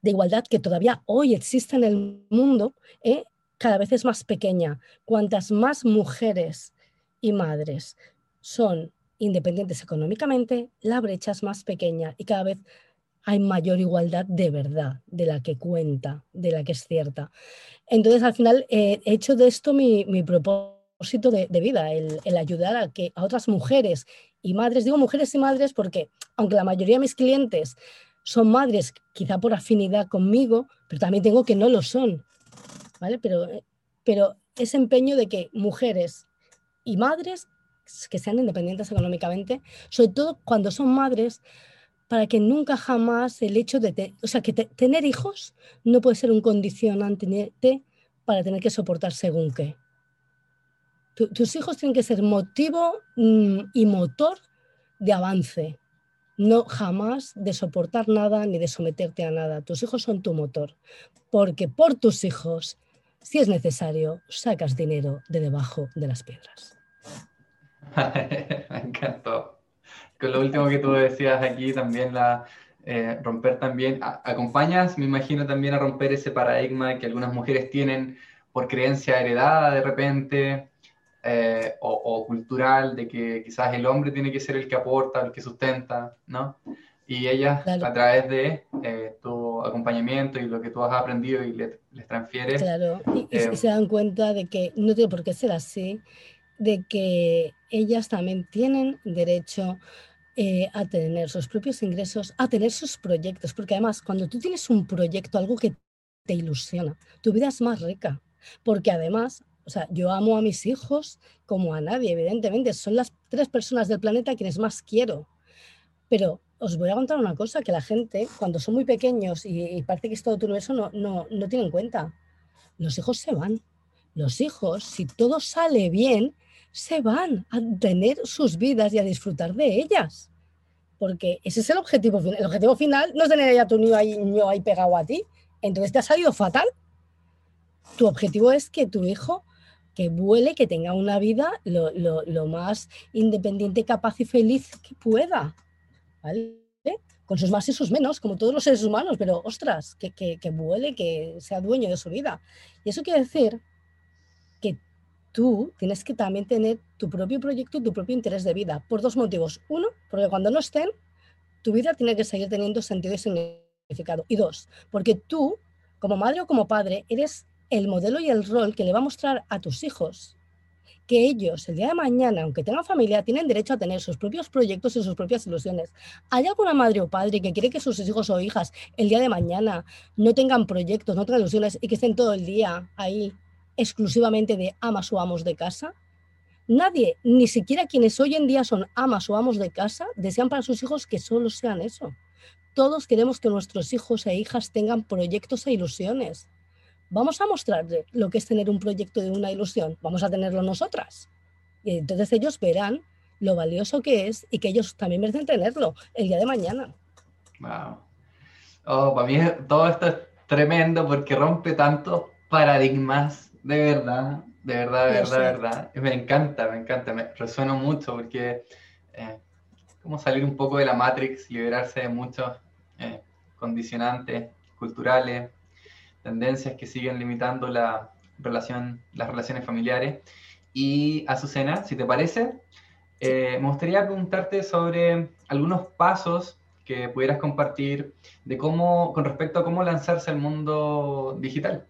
de igualdad que todavía hoy existe en el mundo eh, cada vez es más pequeña. Cuantas más mujeres y madres son independientes económicamente, la brecha es más pequeña y cada vez hay mayor igualdad de verdad, de la que cuenta, de la que es cierta. Entonces, al final, eh, he hecho de esto mi, propósito de, vida, el, ayudar a, que, a otras mujeres y madres, digo mujeres y madres porque, aunque la mayoría de mis clientes son madres, quizá por afinidad conmigo, pero también tengo que no lo son, ¿vale? Pero, pero ese empeño de que mujeres y madres que sean independientes económicamente, sobre todo cuando son madres, para que nunca jamás el hecho de, o sea, que tener hijos no puede ser un condicionante para tener que soportar según qué. Tus hijos tienen que ser motivo mm, y motor de avance, no jamás de soportar nada ni de someterte a nada. Tus hijos son tu motor, porque por tus hijos, si es necesario, sacas dinero de debajo de las piedras. Me encantó. Con lo último que tú decías aquí, también la eh, romper también, acompañas, me imagino también a romper ese paradigma que algunas mujeres tienen por creencia heredada de repente eh, o, cultural, de que quizás el hombre tiene que ser el que aporta, el que sustenta, ¿no? Y ellas, a través de eh, tu acompañamiento y lo que tú has aprendido y les transfieres. Claro, y, se dan cuenta de que no tiene por qué ser así de que ellas también tienen derecho eh, a tener sus propios ingresos, a tener sus proyectos, porque además cuando tú tienes un proyecto, algo que te ilusiona, tu vida es más rica, porque además, o sea, yo amo a mis hijos como a nadie, evidentemente, son las tres personas del planeta quienes más quiero, pero os voy a contar una cosa que la gente, cuando son muy pequeños y, parece que es todo tu universo, no, no, no tiene en cuenta. Los hijos se van. Los hijos, si todo sale bien, se van a tener sus vidas y a disfrutar de ellas. Porque ese es el objetivo final. El objetivo final no es tener a tu niño ahí, niño ahí pegado a ti. Entonces te ha salido fatal. Tu objetivo es que tu hijo que vuele, que tenga una vida lo, más independiente, capaz y feliz que pueda. ¿Vale? Con sus más y sus menos, como todos los seres humanos, pero ostras, que, que, que vuele, que sea dueño de su vida. Y eso quiere decir tú tienes que también tener tu propio proyecto y tu propio interés de vida, por dos motivos. Uno, porque cuando no estén, tu vida tiene que seguir teniendo sentido y significado. Y dos, porque tú, como madre o como padre, eres el modelo y el rol que le va a mostrar a tus hijos que ellos el día de mañana, aunque tengan familia, tienen derecho a tener sus propios proyectos y sus propias ilusiones. ¿Hay alguna madre o padre que quiere que sus hijos o hijas el día de mañana no tengan proyectos, no tengan ilusiones y que estén todo el día ahí exclusivamente de amas o amos de casa. Nadie, ni siquiera quienes hoy en día son amas o amos de casa, desean para sus hijos que solo sean eso. Todos queremos que nuestros hijos e hijas tengan proyectos e ilusiones. Vamos a mostrarle lo que es tener un proyecto de una ilusión. Vamos a tenerlo nosotras. Y entonces ellos verán lo valioso que es y que ellos también merecen tenerlo el día de mañana. Wow. Oh, para mí todo esto es tremendo porque rompe tantos paradigmas de verdad, de verdad, de verdad, de verdad. Me encanta, me encanta, me resueno mucho porque eh, como salir un poco de la Matrix, liberarse de muchos eh, condicionantes culturales, tendencias que siguen limitando la relación, las relaciones familiares. Y Azucena, si te parece, eh, me gustaría preguntarte sobre algunos pasos que pudieras compartir de cómo, con respecto a cómo lanzarse al mundo digital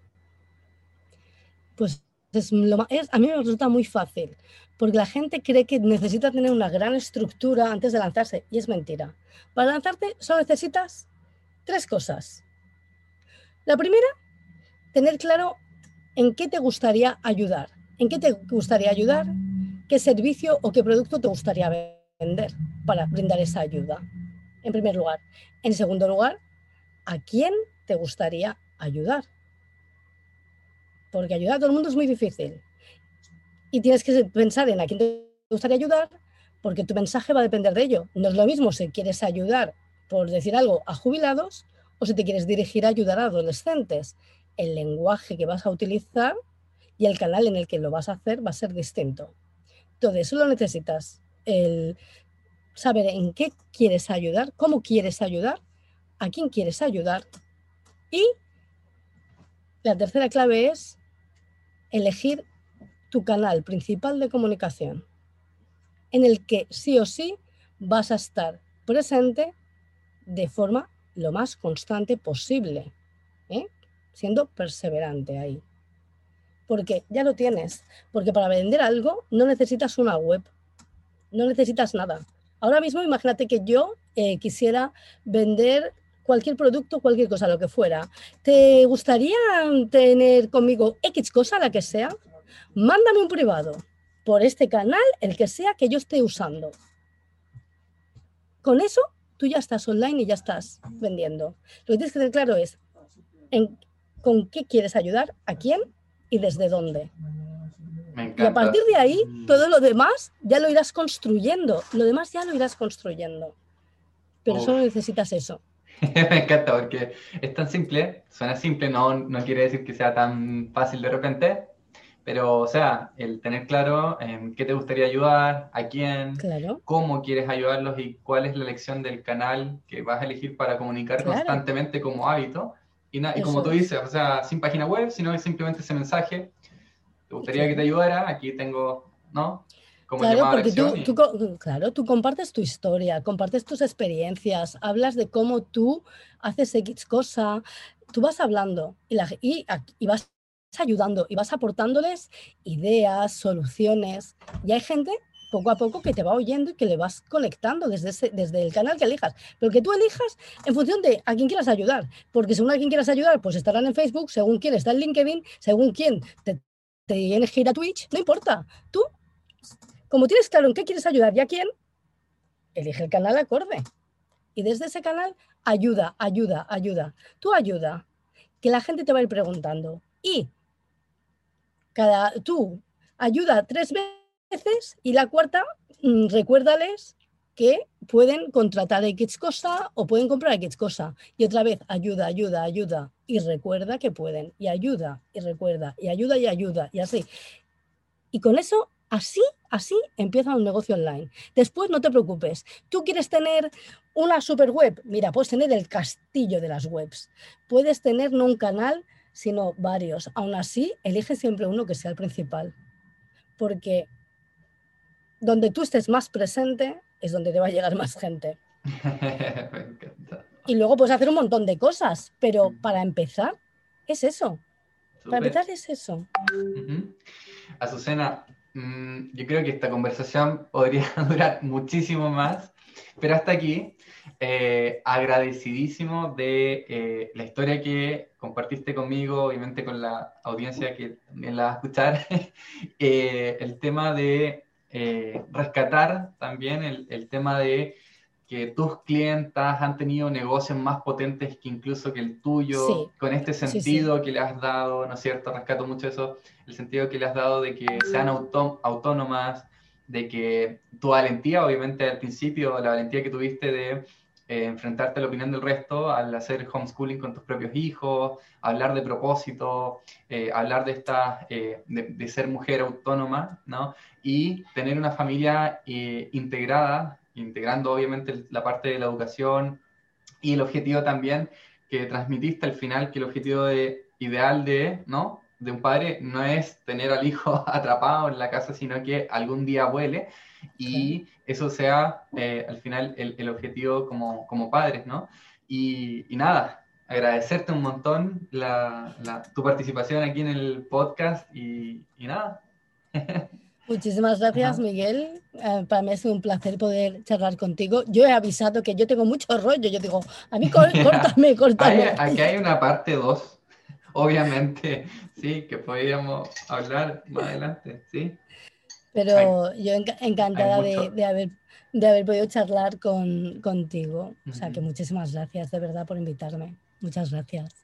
pues es lo, a mí me resulta muy fácil, porque la gente cree que necesita tener una gran estructura antes de lanzarse, y es mentira. Para lanzarte solo necesitas tres cosas. La primera, tener claro en qué te gustaría ayudar. ¿En qué te gustaría ayudar? qué servicio o qué producto te gustaría vender para brindar esa ayuda, en primer lugar. En segundo lugar, ¿a quién te gustaría ayudar? Porque ayudar a todo el mundo es muy difícil. Y tienes que pensar en a quién te gustaría ayudar, porque tu mensaje va a depender de ello. No es lo mismo si quieres ayudar, por decir algo, a jubilados o si te quieres dirigir a ayudar a adolescentes. El lenguaje que vas a utilizar y el canal en el que lo vas a hacer va a ser distinto. Entonces, solo necesitas saber en qué quieres ayudar, cómo quieres ayudar, a quién quieres ayudar y la tercera clave es elegir tu canal principal de comunicación en el que sí o sí vas a estar presente de forma lo más constante posible. Siendo perseverante ahí porque ya lo tienes. Porque para vender algo no necesitas una web, no necesitas nada. Ahora mismo imagínate que yo eh, quisiera vender cualquier producto, cualquier cosa, lo que fuera. ¿Te gustaría tener conmigo X cosa, la que sea? Mándame un privado por este canal, el que sea que yo esté usando. Con eso tú ya estás online y ya estás vendiendo. Lo que tienes que tener claro es con qué quieres ayudar, a quién y desde dónde. Y a partir de ahí, mm. todo lo demás ya lo irás construyendo. Lo demás ya lo irás construyendo. Pero solo necesitas eso. Me encanta porque es tan simple, suena simple, no, no quiere decir que sea tan fácil de repente, pero o sea, el tener claro en qué te gustaría ayudar, a quién, cómo quieres ayudarlos y cuál es la elección del canal que vas a elegir para comunicar constantemente como hábito, y, como tú dices, o sea, sin página web, sino simplemente ese mensaje. ¿Te gustaría que te ayudara? Aquí tengo, ¿no? Como claro, porque tú, claro, tú compartes tu historia, compartes tus experiencias, hablas de cómo tú haces X cosa, tú vas hablando y, la, y, y vas ayudando y vas aportándoles ideas, soluciones. Y hay gente poco a poco que te va oyendo y que le vas conectando desde, desde el canal que elijas. Pero que tú elijas en función de a quién quieras ayudar. Porque según a quién quieras ayudar, pues estarán en Facebook, según quién está en LinkedIn, según quién te, te tienes que ir a Twitch, no importa. Tú, como tienes claro en qué quieres ayudar y a quién, elige el canal acorde. Y desde ese canal, ayuda, ayuda, ayuda. Tú ayuda, que la gente te va a ir preguntando. Y cada, tú ayuda tres veces y la cuarta, mm, recuérdales que pueden contratar X cosa o pueden comprar X cosa. Y otra vez, ayuda, ayuda, ayuda. Y recuerda que pueden. Y ayuda, y recuerda. Y ayuda, y ayuda. Y así. Y con eso, así, así empieza un negocio online. Después no te preocupes. Tú quieres tener una super web. Mira, puedes tener el castillo de las webs. Puedes tener no un canal, sino varios. Aún así, elige siempre uno que sea el principal. Porque donde tú estés más presente es donde te va a llegar más gente. Me encanta. Y luego puedes hacer un montón de cosas, pero mm. para empezar es eso. Para empezar es eso. Azucena, mm, yo creo que esta conversación podría durar muchísimo más, pero hasta aquí, eh, agradecidísimo de eh, la historia que compartiste conmigo, obviamente con la audiencia que también la va a escuchar, eh, el tema de eh, rescatar también el, tema de que tus clientas han tenido negocios más potentes que incluso que el tuyo, con este sentido que le has dado, ¿no es cierto? Rescato mucho eso, el sentido que le has dado de que sean autónomas, de que tu valentía, obviamente al principio, la valentía que tuviste de eh, enfrentarte a la opinión del resto al hacer homeschooling con tus propios hijos, hablar de propósito, eh, hablar de, esta, de, de, ser mujer autónoma, ¿no? y tener una familia eh, integrada, integrando obviamente la parte de la educación y el objetivo también que transmitiste al final, que el objetivo de, ideal de, ¿no? de un padre no es tener al hijo atrapado en la casa, sino que algún día vuele y eso sea eh, al final el, el, objetivo como, como padres, ¿no? Y, y nada, agradecerte un montón la, la, tu participación aquí en el podcast y, y nada. Muchísimas gracias, Miguel. Eh, para mí es un placer poder charlar contigo. Yo he avisado que yo tengo mucho rollo. Yo digo, a mí córtame, córtame. aquí hay una parte 2, obviamente, sí, que podríamos hablar más adelante, ¿sí? Pero yo encantada de, haber, de haber podido charlar con, contigo. O sea que muchísimas gracias de verdad por invitarme. Muchas gracias.